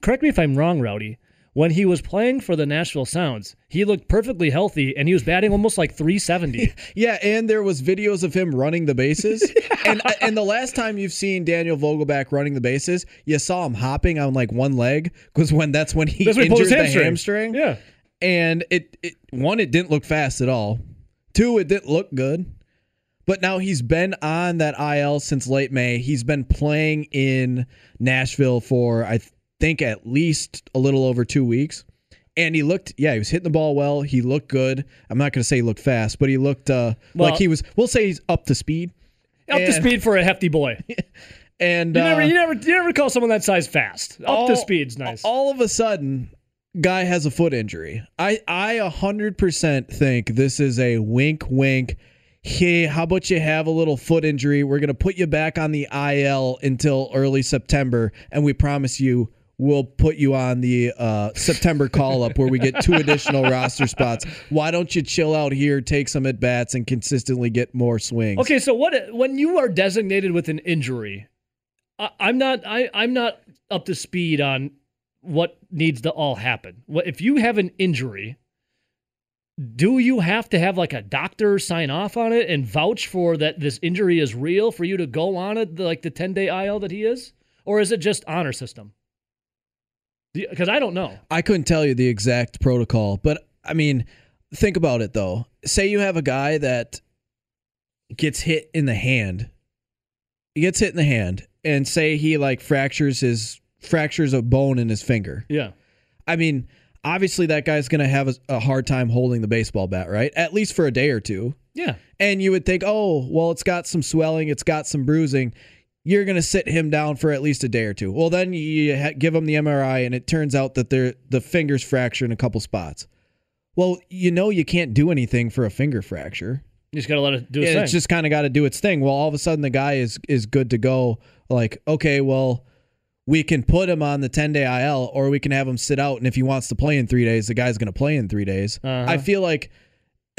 correct me if I'm wrong, Rowdy. When he was playing for the Nashville Sounds, he looked perfectly healthy and he was batting almost like 370. [laughs] Yeah, and there was videos of him running the bases. [laughs] And and the last time you've seen Daniel Vogelbach running the bases, you saw him hopping on like one leg because when that's when he That's when he injured his the hamstring. hamstring. Yeah. And it, it one, it didn't look fast at all. Two, it didn't look good. But now he's been on that IL since late May. He's been playing in Nashville for I think at least a little over two weeks. And he looked, yeah, he was hitting the ball well. He looked good. I'm not going to say he looked fast, but he looked uh, Well- like he was. We'll say he's up to speed. Up to speed for a hefty boy. [laughs] and You And never, uh, you never, you never call someone that size fast. Up all- to speed's nice. All of a sudden, guy has a foot injury. I I a hundred percent think this is a wink wink. Hey, how about you have a little foot injury? We're gonna put you back on the IL until early September, and we promise you we'll put you on the uh, September call up where we get two additional [laughs] roster spots. Why don't you chill out here, take some at bats, and consistently get more swings? Okay, so what when you are designated with an injury, I, I'm not I, I'm not up to speed on what needs to all happen. What if you have an injury? Do you have to have like a doctor sign off on it and vouch for that this injury is real for you to go on it like the 10 day IL that he is, or is it just honor system? Because I don't know. I couldn't tell you the exact protocol, but I mean, think about it though. Say you have a guy that gets hit in the hand. He gets hit in the hand and say he like fractures his fractures a bone in his finger. Yeah. I mean, obviously that guy's going to have a, a hard time holding the baseball bat, right? At least for a day or two. Yeah. And you would think, "Oh, well it's got some swelling, it's got some bruising." You're going to sit him down for at least a day or two. Well, then you ha- give him the MRI and it turns out that they're, the finger's fractured in a couple spots. Well, you know you can't do anything for a finger fracture. You just got to let it do its Yeah, thing. it's just kind of got to do its thing. Well, all of a sudden the guy is is good to go. Like, okay, well, we can put him on the 10 day IL or we can have him sit out. And if he wants to play in three days, the guy's going to play in three days. Uh-huh. I feel like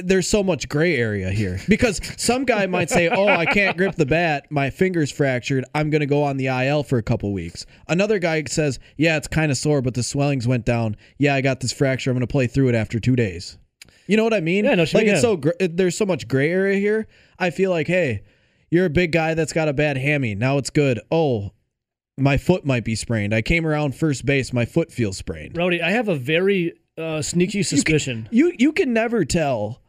there's so much gray area here because some guy might say, "Oh, I can't grip the bat, my finger's fractured. I'm going to go on the IL for a couple weeks." Another guy says, "Yeah, it's kind of sore, but the swellings went down. Yeah, I got this fracture. I'm going to play through it after 2 days." You know what I mean? Yeah, no, like it's so gr- it- there's so much gray area here. I feel like, "Hey, you're a big guy that's got a bad hammy. Now it's good. Oh, my foot might be sprained. I came around first base, my foot feels sprained." Rowdy, I have a very uh, sneaky suspicion. You you can never tell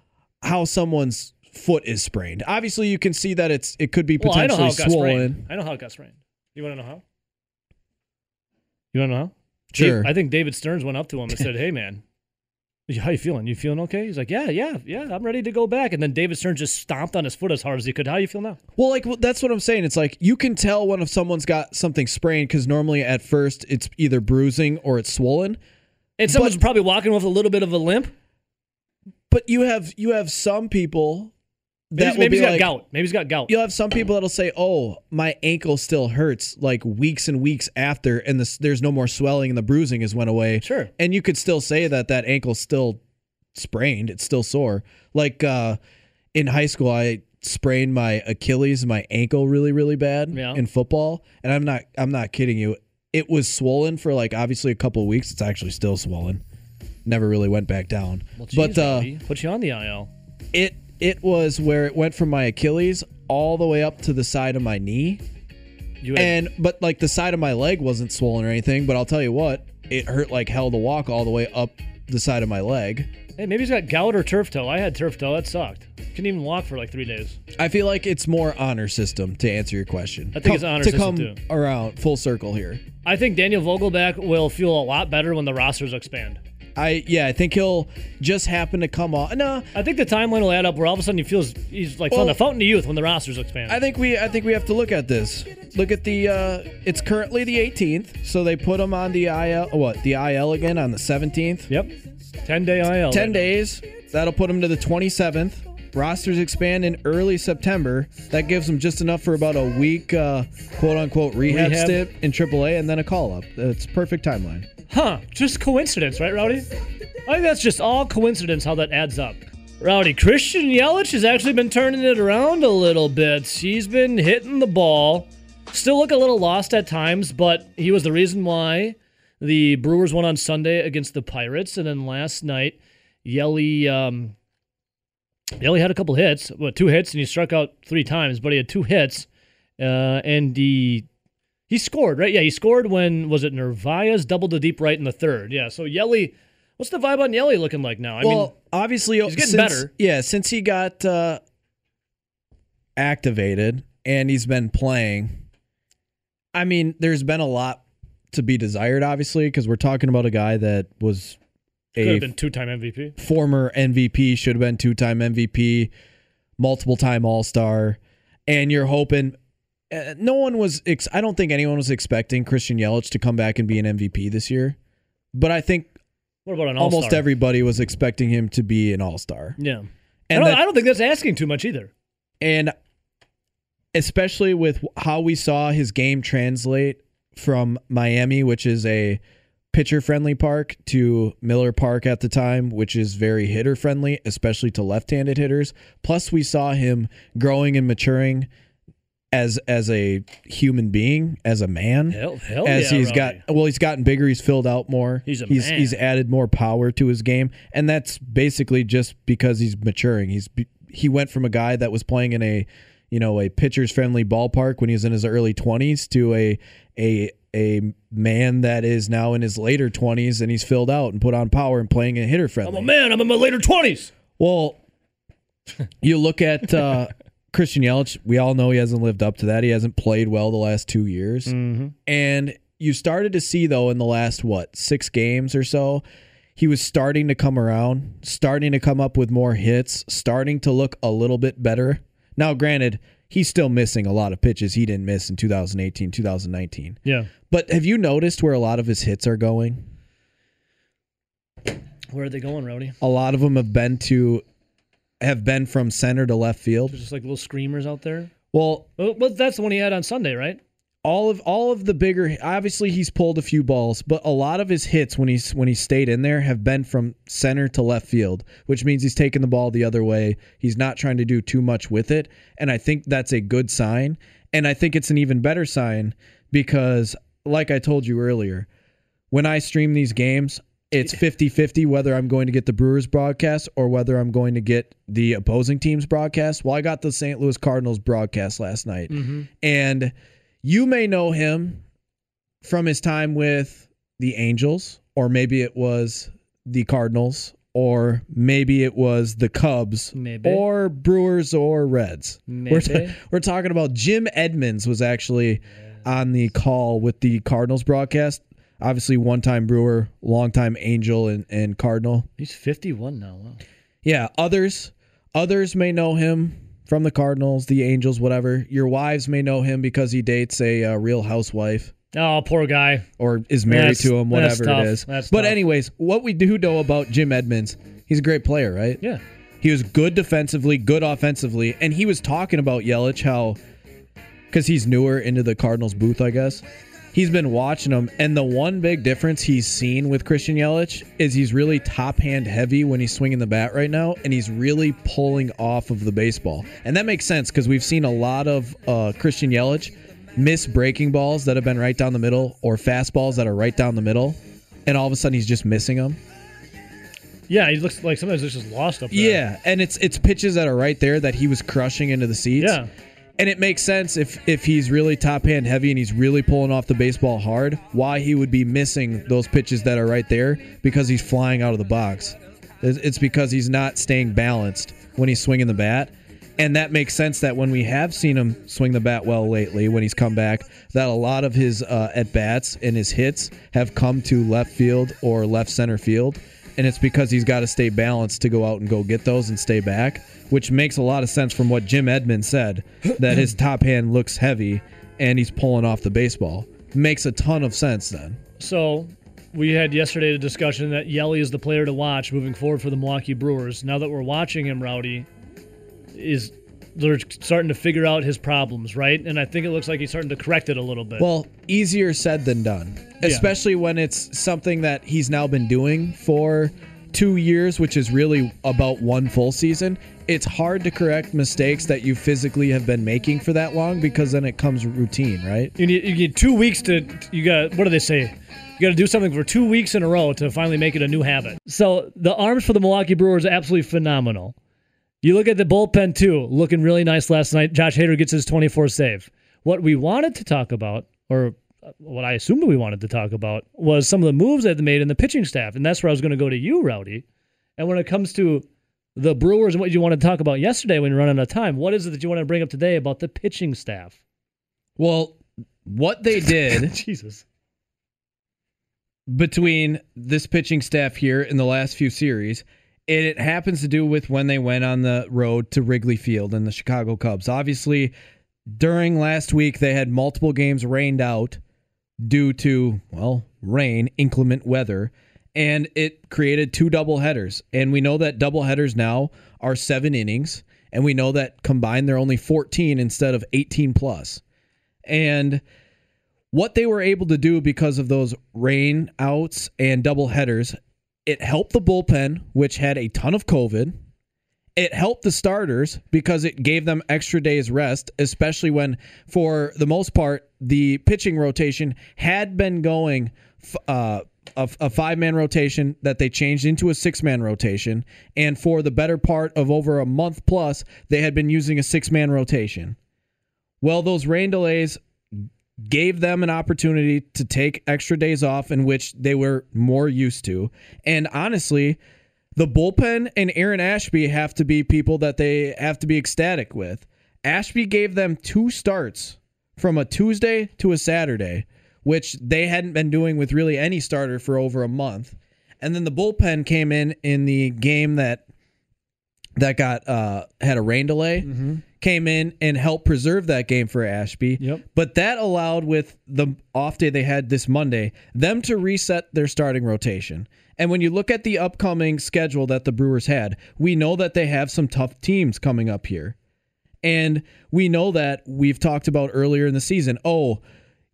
how someone's foot is sprained. Obviously, you can see that it's it could be Well, I know potentially how it got swollen. I know how it got sprained. You want to know how? You want to know how? Sure. Dave- I think David Stearns went up to him and said, [laughs] "Hey, man, how you feeling? You feeling okay?" He's like, "Yeah, yeah, yeah. I'm ready to go back." And then David Stearns just stomped on his foot as hard as he could. How you feel now? Well, like well, that's what I'm saying. It's like you can tell when if someone's got something sprained because normally at first it's either bruising or it's swollen. And someone's probably walking with a little bit of a limp. But you have you have some people Maybe, that maybe be he's got like, gout. Maybe he's got gout. You'll have some people that'll say, "Oh, my ankle still hurts," like weeks and weeks after, and this, there's no more swelling and the bruising has went away. Sure. and you could still say that that ankle's still sprained; it's still sore. Like uh, in high school, I sprained my Achilles, my ankle, really, really bad Yeah. in football, and I'm not, I'm not kidding you. It was swollen for like obviously a couple of weeks. It's actually still swollen. Never really went back down. Well, but uh, Rowdy, put you on the IL. it it was where it went from my Achilles all the way up to the side of my knee. You had, And but like the side of my leg wasn't swollen or anything, but I'll tell you what, it hurt like hell to walk all the way up the side of my leg. hey, maybe he's got gout or turf toe. I had turf toe. That sucked. Couldn't even walk for like three days. I feel like it's more honor system to answer your question. I think it's honor to system, come too. around full circle here. I think Daniel Vogelbach will feel a lot better when the rosters expand. I yeah, I think he'll just happen to come off. No, I think the timeline will add up where all of a sudden he feels he's like Well- on the fountain of youth when the rosters expand. I think we I think we have to look at this. Look at the uh it's currently the 18th, so they put him on the IL what, the IL again on the 17th. yep. 10 day IL. 10 days. That'll put him to the 27th. rosters expand in early September. That gives them just enough for about a week, uh, quote unquote, rehab, Rehab. stint in AAA, and then a call up. It's perfect timeline. Huh, just coincidence, right, Rowdy? I think that's just all coincidence how that adds up. Rowdy, Christian Yelich has actually been turning it around a little bit. He's been hitting the ball. Still look a little lost at times, but he was the reason why the Brewers won on Sunday against the Pirates. And then last night, Yelly, um, Yelly had a couple hits, what, two hits, and he struck out three times, but he had two hits. Uh, and he he scored, right? Yeah, he scored when was it Narvaez doubled to deep right in the third. Yeah, so Yelly, what's the vibe on Yelly looking like now? I well, mean, obviously, he's getting since- better. Yeah, since he got uh, activated and he's been playing, I mean, there's been a lot to be desired, obviously, because we're talking about a guy that was could a have been two-time MVP. former MVP, should have been two time MVP, multiple time All Star, and you're hoping. Uh, no one was. Ex- I don't think anyone was expecting Christian Yelich to come back and be an MVP this year, but I think What about an All-Star? almost everybody was expecting him to be an All Star. Yeah, I And don't, that- I don't think that's asking too much either. and especially with how we saw his game translate from Miami, which is a pitcher friendly park, to Miller Park at the time, which is very hitter friendly, especially to left handed hitters. Plus, we saw him growing and maturing as as a human being, as a man. Hell, hell as yeah, he's got well, he's gotten bigger. He's filled out more. He's a he's, man. he's added more power to his game, and that's basically just because he's maturing. He's he went from a guy that was playing in a you know a pitchers friendly ballpark when he was in his early twenties to a a a man that is now in his later twenties and he's filled out and put on power and playing a hitter friendly. I'm a man. I'm in my later twenties. Well, you look at uh, [laughs] Christian Yelich. We all know he hasn't lived up to that. He hasn't played well the last two years, Mm-hmm. and you started to see though in the last what six games or so, he was starting to come around, starting to come up with more hits, starting to look a little bit better. Now, granted, he's still missing a lot of pitches he didn't miss in 2018, 2019. Yeah, But have you noticed where a lot of his hits are going? where are they going, Rowdy? A lot of them have been to have been from center to left field. There's just like little screamers out there. Well, Well, well, that's the one he had on Sunday, right? all of all of the bigger obviously he's pulled a few balls but a lot of his hits when he's when he stayed in there have been from center to left field which means he's taking the ball the other way he's not trying to do too much with it and i think that's a good sign and i think it's an even better sign because like i told you earlier when i stream these games it's 50-50 whether i'm going to get the brewers broadcast or whether i'm going to get the opposing team's broadcast well i got the st louis cardinals broadcast last night Mm-hmm. and you may know him from his time with the Angels, or maybe it was the Cardinals, or maybe it was the Cubs, Maybe. or Brewers or Reds. We're, Maybe. ta- we're talking about Jim Edmonds was actually on the call with the Cardinals broadcast. Obviously, one time Brewer, long time Angel and, and Cardinal. He's 51 now. Wow. Yeah, others others may know him from the Cardinals, the Angels, whatever. Your wives may know him because he dates a uh, real housewife Oh, poor guy. or is married That's- to him, whatever it is. That's but tough. anyways, what we do know about Jim Edmonds, he's a great player, right? Yeah. He was good defensively, good offensively, and he was talking about Yelich how because he's newer into the Cardinals booth, I guess. He's been watching him, and the one big difference he's seen with Christian Yelich is he's really top hand heavy when he's swinging the bat right now, and he's really pulling off of the baseball. And that makes sense because we've seen a lot of uh, Christian Yelich miss breaking balls that have been right down the middle or fastballs that are right down the middle, and all of a sudden he's just missing them. Yeah, he looks like sometimes it's just lost up there. Yeah, and it's it's pitches that are right there that he was crushing into the seats. Yeah. And it makes sense if if he's really top hand heavy and he's really pulling off the baseball hard, why he would be missing those pitches that are right there because he's flying out of the box. It's because he's not staying balanced when he's swinging the bat. And that makes sense that when we have seen him swing the bat well lately, when he's come back, that a lot of his uh, at bats and his hits have come to left field or left center field. And it's because he's got to stay balanced to go out and go get those and stay back, which makes a lot of sense from what Jim Edmonds said that his [clears throat] top hand looks heavy and he's pulling off the baseball. Makes a ton of sense then. So we had yesterday a discussion that Yelly is the player to watch moving forward for the Milwaukee Brewers. Now that we're watching him, Rowdy, is they're starting to figure out his problems, right? And I think it looks like he's starting to correct it a little bit. Well, easier said than done, especially when it's something that he's now been doing for two years, which is really about one full season. It's hard to correct mistakes that you physically have been making for that long because then it comes routine, right? you need you need two weeks to you got what do they say? You got to do something for two weeks in a row to finally make it a new habit. So the arms for the Milwaukee Brewers are absolutely phenomenal. You look at the bullpen too, looking really nice last night. Josh Hader gets his 24 save. What we wanted to talk about, or what I assumed we wanted to talk about, was some of the moves that they made in the pitching staff, and that's where I was going to go to you, Rowdy. And when it comes to the Brewers and what you wanted to talk about yesterday when you're running out of time, what is it that you want to bring up today about the pitching staff? Well, what they did [laughs] Jesus. between this pitching staff here in the last few series, and it happens to do with when they went on the road to Wrigley Field and the Chicago Cubs. Obviously, during last week, they had multiple games rained out due to, well, rain, inclement weather, and it created two double headers. And we know that double headers now are seven innings, and we know that combined they're only 14 instead of 18 plus. And what they were able to do because of those rain outs and double headers, it helped the bullpen, which had a ton of COVID. It helped the starters because it gave them extra days rest, especially when, for the most part, the pitching rotation had been going uh, a, a five man rotation that they changed into a six man rotation. And for the better part of over a month plus, they had been using a six man rotation. Well, those rain delays gave them an opportunity to take extra days off in which they were more used to. And honestly, the bullpen and Aaron Ashby have to be people that they have to be ecstatic with. Ashby gave them two starts from a Tuesday to a Saturday, which they hadn't been doing with really any starter for over a month. And then the bullpen came in in the game that that got uh had a rain delay came in and helped preserve that game for Ashby. Yep. But that allowed with the off day they had this Monday, them to reset their starting rotation. And when you look at the upcoming schedule that the Brewers had, we know that they have some tough teams coming up here. And we know that we've talked about earlier in the season. Oh,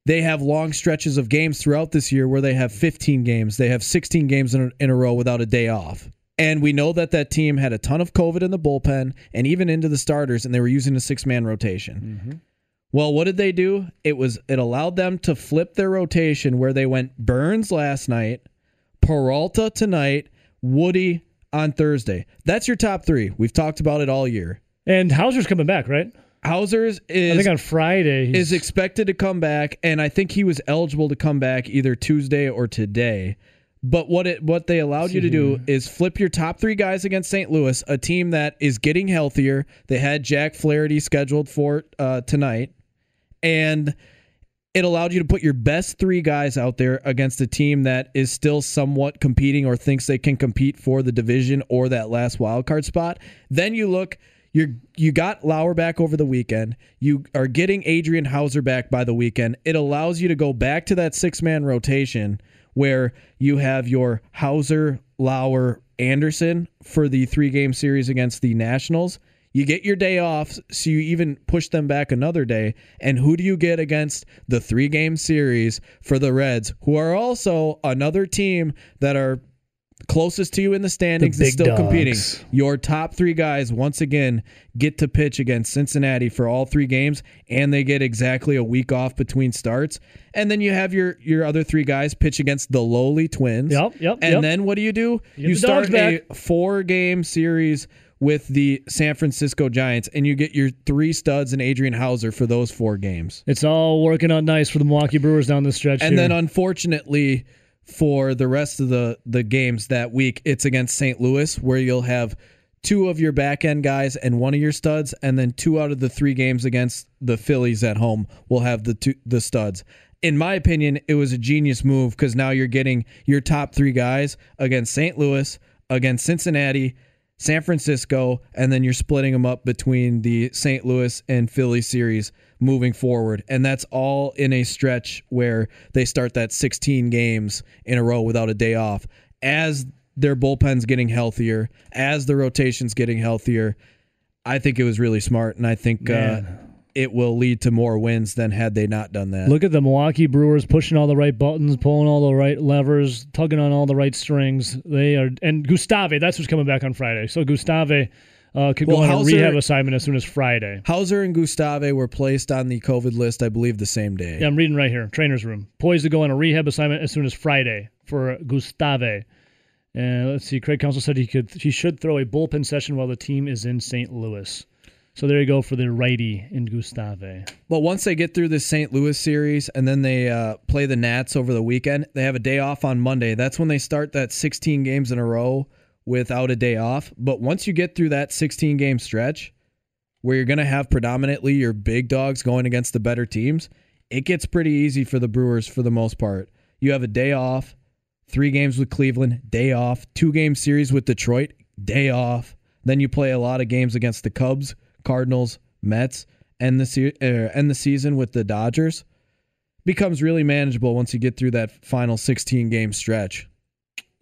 they have long stretches of games throughout this year where they have 15 games, they have 16 games in a, in a row without a day off. And we know that that team had a ton of COVID in the bullpen and even into the starters, and they were using a six man rotation. Mm-hmm. Well, what did they do? It was it allowed them to flip their rotation where they went Burnes last night, Peralta tonight, Woody on Thursday. That's your top three. We've talked about it all year. And Houser's coming back, right? Houser's I is think on Friday. is expected to come back, and I think he was eligible to come back either Tuesday or today. But what it what they allowed you to do is flip your top three guys against St. Louis, a team that is getting healthier. They had Jack Flaherty scheduled for uh, tonight, and it allowed you to put your best three guys out there against a team that is still somewhat competing or thinks they can compete for the division or that last wild card spot. Then you look, you're you got Lauer back over the weekend. You are getting Adrian Houser back by the weekend. It allows you to go back to that six man rotation where you have your Houser, Lauer, Anderson for the three game series against the Nationals. You get your day off, so you even push them back another day. And who do you get against the three game series for the Reds, who are also another team that are closest to you in the standings The big still competing? Your top three guys, once again, get to pitch against Cincinnati for all three games, and they get exactly a week off between starts. And then you have your your other three guys pitch against the lowly Twins. Yep, yep, And yep. then what do you do? You You the start a four game series with the San Francisco Giants, and you get your three studs and Adrian Houser for those four games. it's all working out nice for the Milwaukee Brewers down the stretch. And here. then unfortunately for the rest of the the games that week, it's against St. Louis where you'll have two of your back end guys and one of your studs, and then two out of the three games against the Phillies at home will have the two the studs. In my opinion, it was a genius move because now you're getting your top three guys against St. Louis, against Cincinnati, San Francisco, and then you're splitting them up between the St. Louis and Philly series moving forward. And that's all in a stretch where they start that 16 games in a row without a day off. As their bullpen's getting healthier, as the rotation's getting healthier, I think it was really smart, and I think uh, it will lead to more wins than had they not done that. Look at the Milwaukee Brewers pushing all the right buttons, pulling all the right levers, tugging on all the right strings. They are, and Gustave, that's what's coming back on Friday. So Gustave uh, could go Well, on a rehab assignment as soon as Friday. Houser and Gustave were placed on the COVID list, I believe, the same day. Yeah, I'm reading right here. Trainer's room. Poised to go on a rehab assignment as soon as Friday for Gustave. And let's see. Craig Counsell said he could he should throw a bullpen session while the team is in St. Louis. So there you go for the righty in Gustave. But once they get through this St. Louis series and then they uh, play the Nats over the weekend, they have a day off on Monday. That's when they start that 16 games in a row without a day off. But once you get through that 16 game stretch where you're going to have predominantly your big dogs going against the better teams, it gets pretty easy for the Brewers for the most part. You have a day off, three games with Cleveland, day off, two game series with Detroit, day off. Then you play a lot of games against the Cubs, Cardinals, Mets, and the se- uh, end the season with the Dodgers. Becomes really manageable once you get through that final 16 game stretch.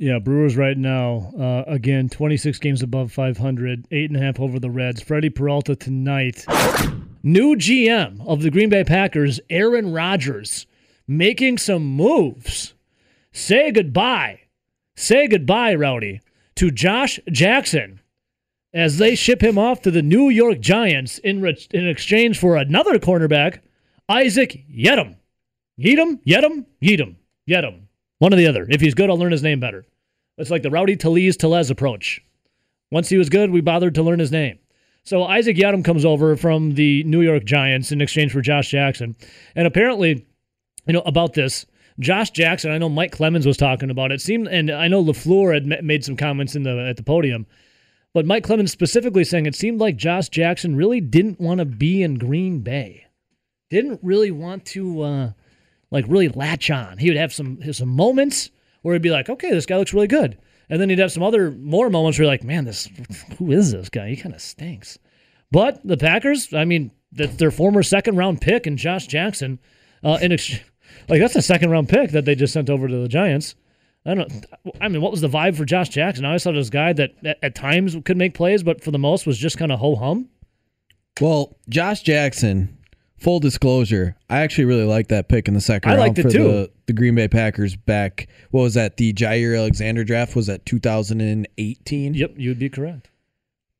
Yeah, Brewers right now, uh, again, 26 games above 500, eight and a half over the Reds. Freddie Peralta tonight. New GM of the Green Bay Packers, Aaron Rodgers, making some moves. Say goodbye. Say goodbye, Rowdy, to Josh Jackson as they ship him off to the New York Giants in, re- in exchange for another cornerback, Isaac Yedem. Yedem, Yedem, Yedem, Yedem. One or the other. If he's good, I'll learn his name better. It's like the Rowdy Talese Tellez approach. Once he was good, we bothered to learn his name. So Isaac Yadam comes over from the New York Giants in exchange for Josh Jackson. And apparently, you know, about this, Josh Jackson, I know Mike Clemens was talking about it. Seemed and I know LaFleur had made some comments in the at the podium. But Mike Clemens specifically saying it seemed like Josh Jackson really didn't want to be in Green Bay. Didn't really want to uh like really latch on. He would have some some moments where he'd be like, "Okay, this guy looks really good," and then he'd have some other more moments where you're like, "Man, this who is this guy? He kind of stinks." But the Packers, I mean, that's their former second round pick and Josh Jackson, uh, in ex- like that's a second round pick that they just sent over to the Giants. I don't. I mean, what was the vibe for Josh Jackson? I always thought a guy that at, at times could make plays, but for the most was just kind of ho hum. Well, Josh Jackson, full disclosure, I actually really like that pick in the second I round liked it for too. the the Green Bay Packers back. What was that? The Jaire Alexander draft was that 2018. Yep, you'd be correct.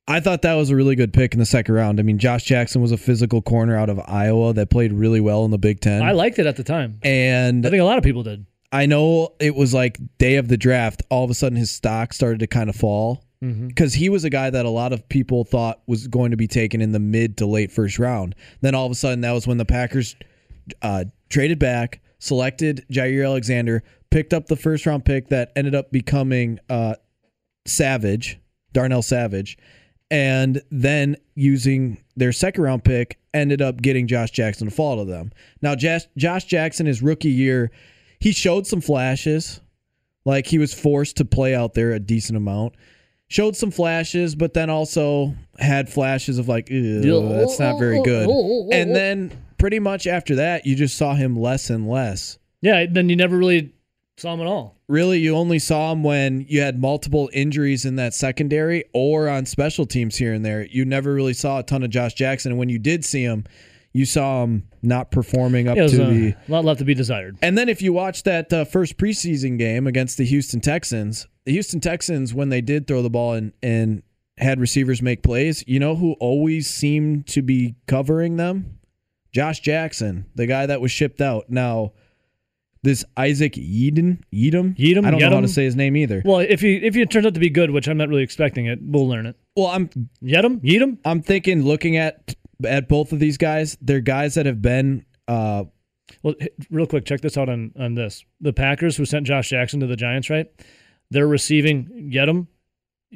I thought that was a really good pick in the second round. I mean, Josh Jackson was a physical corner out of Iowa that played really well in the Big Ten. I liked it at the time. and I think a lot of people did. I know it was like day of the draft. All of a sudden, his stock started to kind of fall Mm-hmm. because he was a guy that a lot of people thought was going to be taken in the mid to late first round. Then all of a sudden, that was when the Packers uh, traded back, selected Jaire Alexander, picked up the first round pick that ended up becoming uh, Savage, Darnell Savage, and then using their second round pick, ended up getting Josh Jackson to fall to them. Now, Josh, Josh Jackson, his rookie year, he showed some flashes. Like he was forced to play out there a decent amount. Showed some flashes, but then also had flashes of like, that's not very good. Oh, oh, oh, and then pretty much after that, you just saw him less and less. Yeah, then you never really saw him at all. Really, you only saw him when you had multiple injuries in that secondary or on special teams here and there. You never really saw a ton of Josh Jackson. And when you did see him, you saw him not performing up to the. a lot left to be desired. And then if you watch that uh, first preseason game against the Houston Texans, the Houston Texans, when they did throw the ball and, and had receivers make plays, you know who always seemed to be covering them? Josh Jackson, the guy that was shipped out. Now, this Isaac Eden, Edom, Edom, I don't know how to say his name either. Well, if he if he turns out to be good, which I'm not really expecting it, we'll learn it. Well, I'm Yedem, Yedem. I'm thinking looking at at both of these guys, they're guys that have been uh, Well, real quick, check this out on on this. The Packers who sent Josh Jackson to the Giants, right? They're receiving Yedem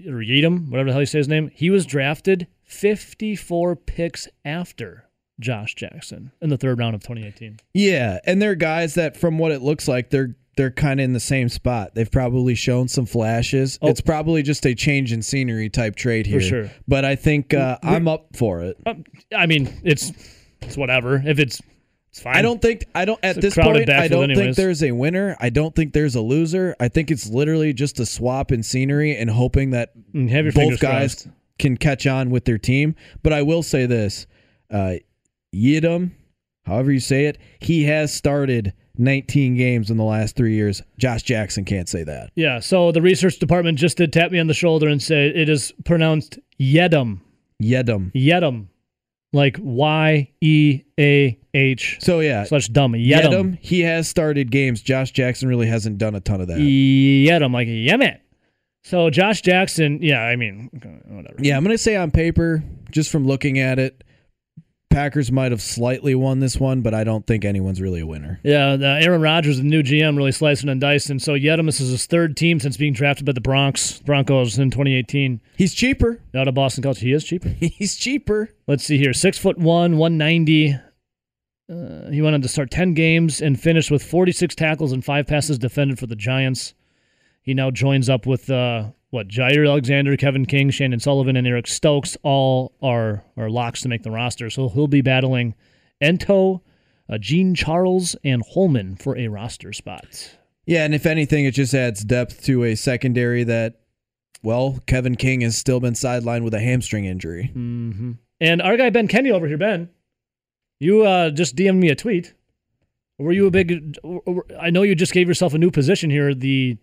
or Yedem, whatever the hell you say his name. He was drafted 54 picks after Josh Jackson in the third round of 2018. Yeah, and they're guys that, from what it looks like, they're they're kind of in the same spot. They've probably shown some flashes. Oh. It's probably just a change in scenery type trade here. For sure. But I think uh, I'm up for it. Um, I mean, it's it's whatever. If it's it's fine. I don't think I don't at a this point. I don't think there's a winner. I don't think there's a loser. I think it's literally just a swap in scenery and hoping that Mm, have your both guys crossed. can catch on with their team. But I will say this: uh, Yidam, however you say it, he has started 19 games in the last three years. Josh Jackson can't say that. Yeah. So the research department just did tap me on the shoulder and say it is pronounced Yedam. Yedam. Yedam. Like Y E A H So yeah, slash dumb. Yedam. Yedam. He has started games. Josh Jackson really hasn't done a ton of that. Yedam. Like, man. So Josh Jackson, yeah, I mean, whatever. Yeah, I'm gonna say on paper, just from looking at it, Packers might have slightly won this one, but I don't think anyone's really a winner. Yeah, the Aaron Rodgers, the new GM, really slicing and dicing. So Yedam, this is his third team since being drafted by the Bronx Broncos in 2018. He's cheaper. Out of Boston College, he is cheaper. [laughs] He's cheaper. Let's see here, six foot one, 190. Uh, he went on to start 10 games and finished with 46 tackles and five passes defended for the Giants. He now joins up with uh, what Jaire Alexander, Kevin King, Chandon Sullivan, and Eric Stokes. All are are locks to make the roster. So he'll be battling Ento, uh, Gene Charles, and Holman for a roster spot. Yeah, and if anything, it just adds depth to a secondary that, well, Kevin King has still been sidelined with a hamstring injury. hmm And our guy Ben Kenny over here, Ben, you uh, just DM'd me a tweet. Were you a big? I know you just gave yourself a new position here. The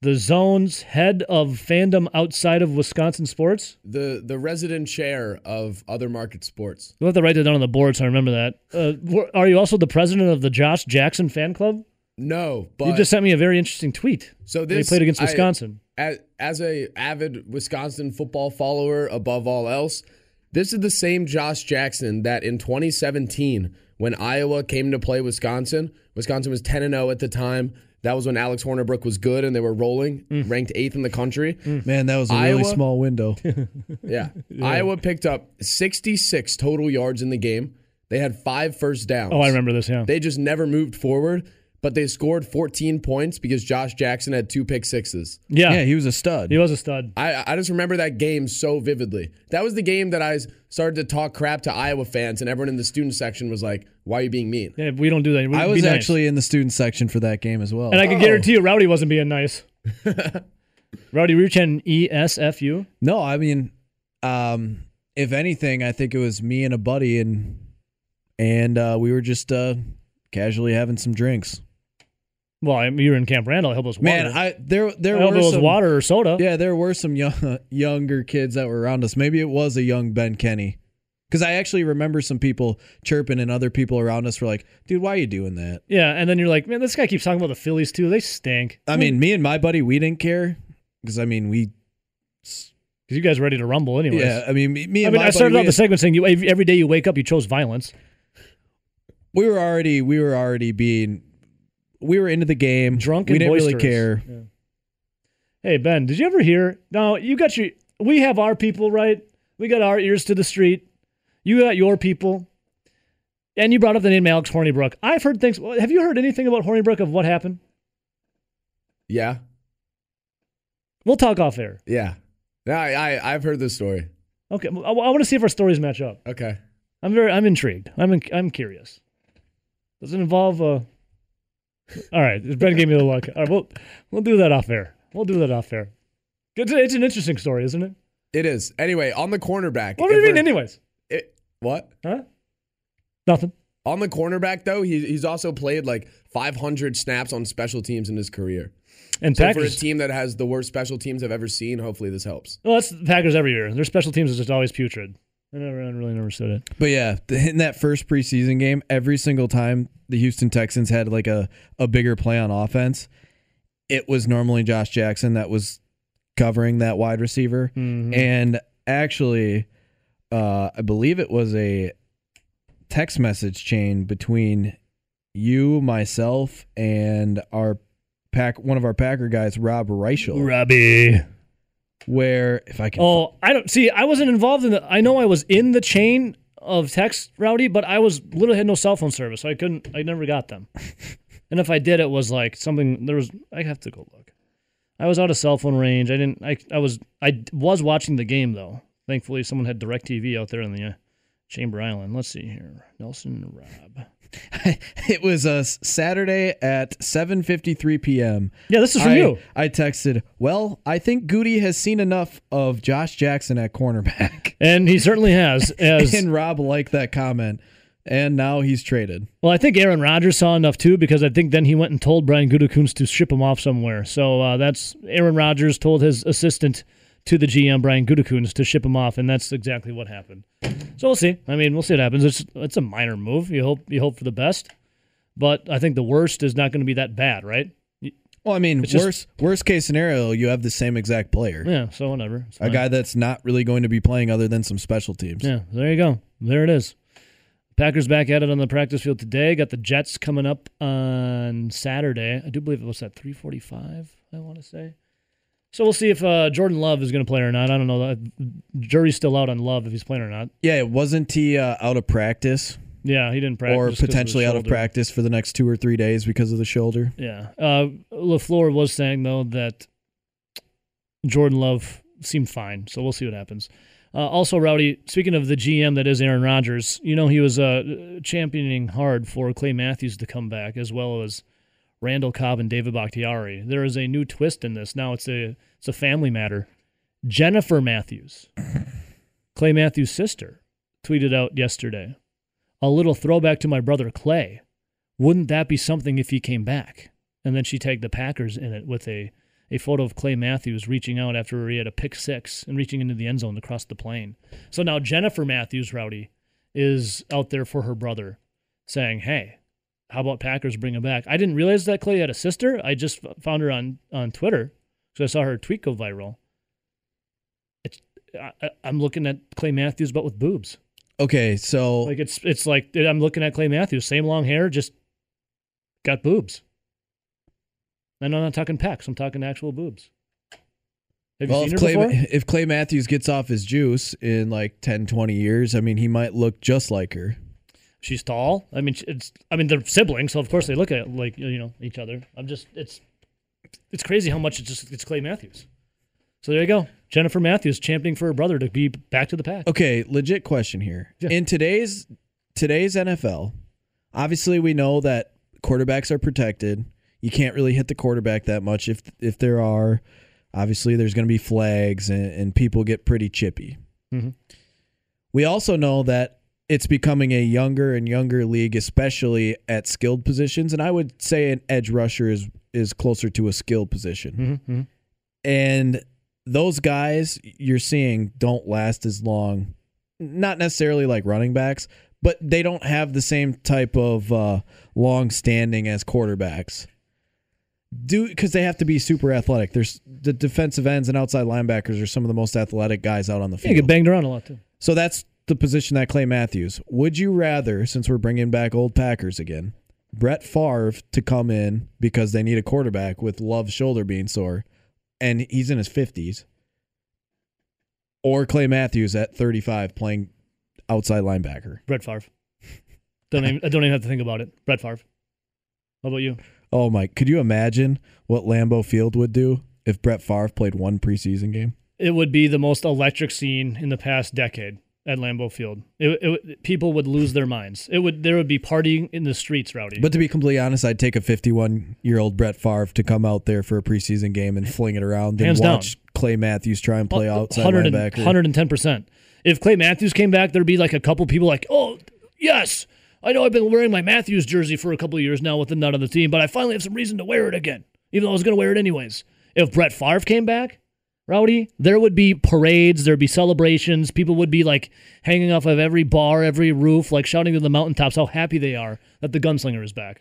the zone's head of fandom outside of Wisconsin sports. the the resident chair of other market sports. You'll have to write that down on the board so I remember that. Uh, are you also the president of the Josh Jackson fan club? No, but you just sent me a very interesting tweet. so They this played against I- Wisconsin. as, as a avid Wisconsin football follower above all else, this is the same Josh Jackson that in 2017 when Iowa came to play Wisconsin, Wisconsin was 10 and 0 at the time. That was when Alex Hornibrook was good and they were rolling, Mm. ranked 8th in the country. Man, that was a really small window. [laughs] [laughs] Yeah. Iowa picked up 66 total yards in the game. They had five first downs. oh, I remember this. Yeah. They just never moved forward, but they scored 14 points because Josh Jackson had two pick sixes. yeah. yeah, he was a stud. he was a stud. I, I just remember that game so vividly. That was the game that I started to talk crap to Iowa fans, and everyone in the student section was like, "Why are you being mean?" Yeah, we don't do that. I was nice. actually in the student section for that game as well. And I can Oh. guarantee you, Rowdy wasn't being nice. [laughs] Rowdy Ruchen, E S F U. no, I mean, um, if anything, I think it was me and a buddy, and and uh, we were just uh, casually having some drinks. Well, I mean, you were in Camp Randall. I hope it was water. Man, I there there I were it was some, water or soda. Yeah, there were some young, [laughs] younger kids that were around us. Maybe it was a young Ben Kenny. Because I actually remember some people chirping and other people around us were like, dude, why are you doing that? Yeah, and then you're like, man, this guy keeps talking about the Phillies too. They stink. I mean, me and my buddy, we didn't care. Because, I mean, we, because you guys are ready to rumble anyways. yeah, I mean, me, me I mean, I started buddy, out the segment saying you every day you wake up, you chose violence. we were already, we were already being, we were into the game. Drunk We and didn't really boisterous. care. Yeah. Hey Ben, did you ever hear? No, you got your. We have our people, right? We got our ears to the street. You got your people. And you brought up the name Alex Hornibrook. I've heard things. Have you heard anything about Hornibrook of what happened? Yeah, We'll talk off air. yeah. No, I, I I've heard this story. Okay, I, want to see if our stories match up. Okay. I'm very, I'm intrigued. I'm, in, I'm curious. Does it involve uh All right, Ben gave me the look. All right, we'll we'll do that off air. We'll do that off air. It's, it's an interesting story, isn't it? It is. Anyway, on the cornerback. What do you mean, anyways? it- what? Huh? Nothing. On the cornerback though, he, he's also played like 500 snaps on special teams in his career. And So for a team that has the worst special teams I've ever seen, hopefully this helps. well, that's the Packers every year. Their special teams is just always putrid. I never, I really never understood it. But yeah, in that first preseason game, every single time the Houston Texans had like a, a bigger play on offense, it was normally Josh Jackson that was covering that wide receiver. Mhm. And actually, uh, I believe it was a text message chain between you, myself, and our pack one of our Packer guys, Rob Reischel, Robbie. Where if I can Oh, I don't see. I wasn't involved in the. I know I was in the chain of text, Rowdy, but I was literally had no cell phone service, so I couldn't. I never got them. [laughs] and if I did, it was like something. There was. I have to go look. I was out of cell phone range. I didn't. I. I was. I was watching the game though. Thankfully, someone had Direct TV out there in the uh, Chamber Island. Let's see here, Nelson Rob. [laughs] it was a Saturday at 7:53 p.m. Yeah, this is for I, you. I texted, "Well, I think Goody has seen enough of Josh Jackson at cornerback." [laughs] And he certainly has. [laughs] As and Rob liked that comment, and now he's traded. well, I think Aaron Rodgers saw enough too, because I think then he went and told Brian Gutekunst to ship him off somewhere. So uh, that's Aaron Rodgers told his assistant to the GM Brian Gutekunst to ship him off, and that's exactly what happened. So we'll see. I mean, we'll see what happens. It's it's a minor move. You hope you hope for the best, but I think the worst is not going to be that bad, right? Well, I mean, It's just- worst worst case scenario, you have the same exact player, Yeah. So whatever. It's a fine. guy that's not really going to be playing other than some special teams. Yeah, there you go. There it is. Packers back at it on the practice field today. Got the Jets coming up on Saturday. I do believe it was at 3:45. I want to say. So we'll see if uh, Jordan Love is going to play or not. I don't know. The jury's still out on Love if he's playing or not. Yeah, wasn't he uh, out of practice Yeah, he didn't practice. or 'cause of potentially out of practice for the next two or three days because of the shoulder? Yeah. Uh, Lafleur was saying though that Jordan Love seemed fine, so we'll see what happens. Uh, also, Rowdy, speaking of the GM that is Aaron Rodgers, you know he was uh, championing hard for Clay Matthews to come back, as well as Randall Cobb and David Bakhtiari. There is a new twist in this. Now it's a it's a family matter. Jennifer Matthews, [laughs] Clay Matthews' sister, tweeted out yesterday, "A little throwback to my brother Clay. Wouldn't that be something if he came back?" And then she tagged the Packers in it with a a photo of Clay Matthews reaching out after he had a pick six and reaching into the end zone across the plane. So now Jennifer Matthews, Rowdy, is out there for her brother, saying, "Hey, how about Packers bring him back?" I didn't realize that Clay had a sister. I just found her on on Twitter, so I saw her tweet go viral. It's I, I'm looking at Clay Matthews, but with boobs. Okay, so Like it's it's like I'm looking at Clay Matthews, same long hair, just got boobs. And I'm not talking pecs. I'm talking actual boobs. Have well, you seen if Clay, if Clay Matthews gets off his juice in like 10, 20 years, I mean, he might look just like her. She's tall. I mean, it's. I mean, they're siblings, so of course they look at like you know each other. I'm just. It's. It's crazy how much it's just it's Clay Matthews. So there you go, Jennifer Matthews championing for her brother to be back to the pack. Okay, legit question here. Yeah. In today's today's NFL, obviously we know that quarterbacks are protected. You can't really hit the quarterback that much if if there are. Obviously, there's going to be flags and, and people get pretty chippy. Mhm. We also know that it's becoming a younger and younger league, especially at skilled positions. And I would say an edge rusher is is closer to a skilled position. Mm-hmm. And those guys you're seeing don't last as long. Not necessarily like running backs, but they don't have the same type of uh, long standing as quarterbacks. Do because they have to be super athletic. There's the defensive ends and outside linebackers are some of the most athletic guys out on the Yeah, field. get banged around a lot too. So that's the position that Clay Matthews. Would you rather, since we're bringing back old Packers again, Brett Favre to come in because they need a quarterback with Love's shoulder being sore, and he's in his fifties, or Clay Matthews at thirty-five playing outside linebacker? Brett Favre. Don't even, I don't even have to think about it. Brett Favre. How about you? Oh my! Could you imagine what Lambeau Field would do if Brett Favre played one preseason game? It would be the most electric scene in the past decade at Lambeau Field. It, it, people would lose their minds. It would there would be partying in the streets, Rowdy. But to be completely honest, I'd take a 51 year old Brett Favre to come out there for a preseason game and fling it around and down. watch Clay Matthews try and play outside 100 linebacker. 110%. If Clay Matthews came back, there'd be like a couple people like, oh, yes, I know I've been wearing my Matthews jersey for a couple of years now with the nut on the team, but I finally have some reason to wear it again, even though I was going to wear it anyways. If Brett Favre came back, Rowdy, there would be parades, there'd be celebrations. People would be like hanging off of every bar, every roof, like shouting to the mountaintops how happy they are that the gunslinger is back.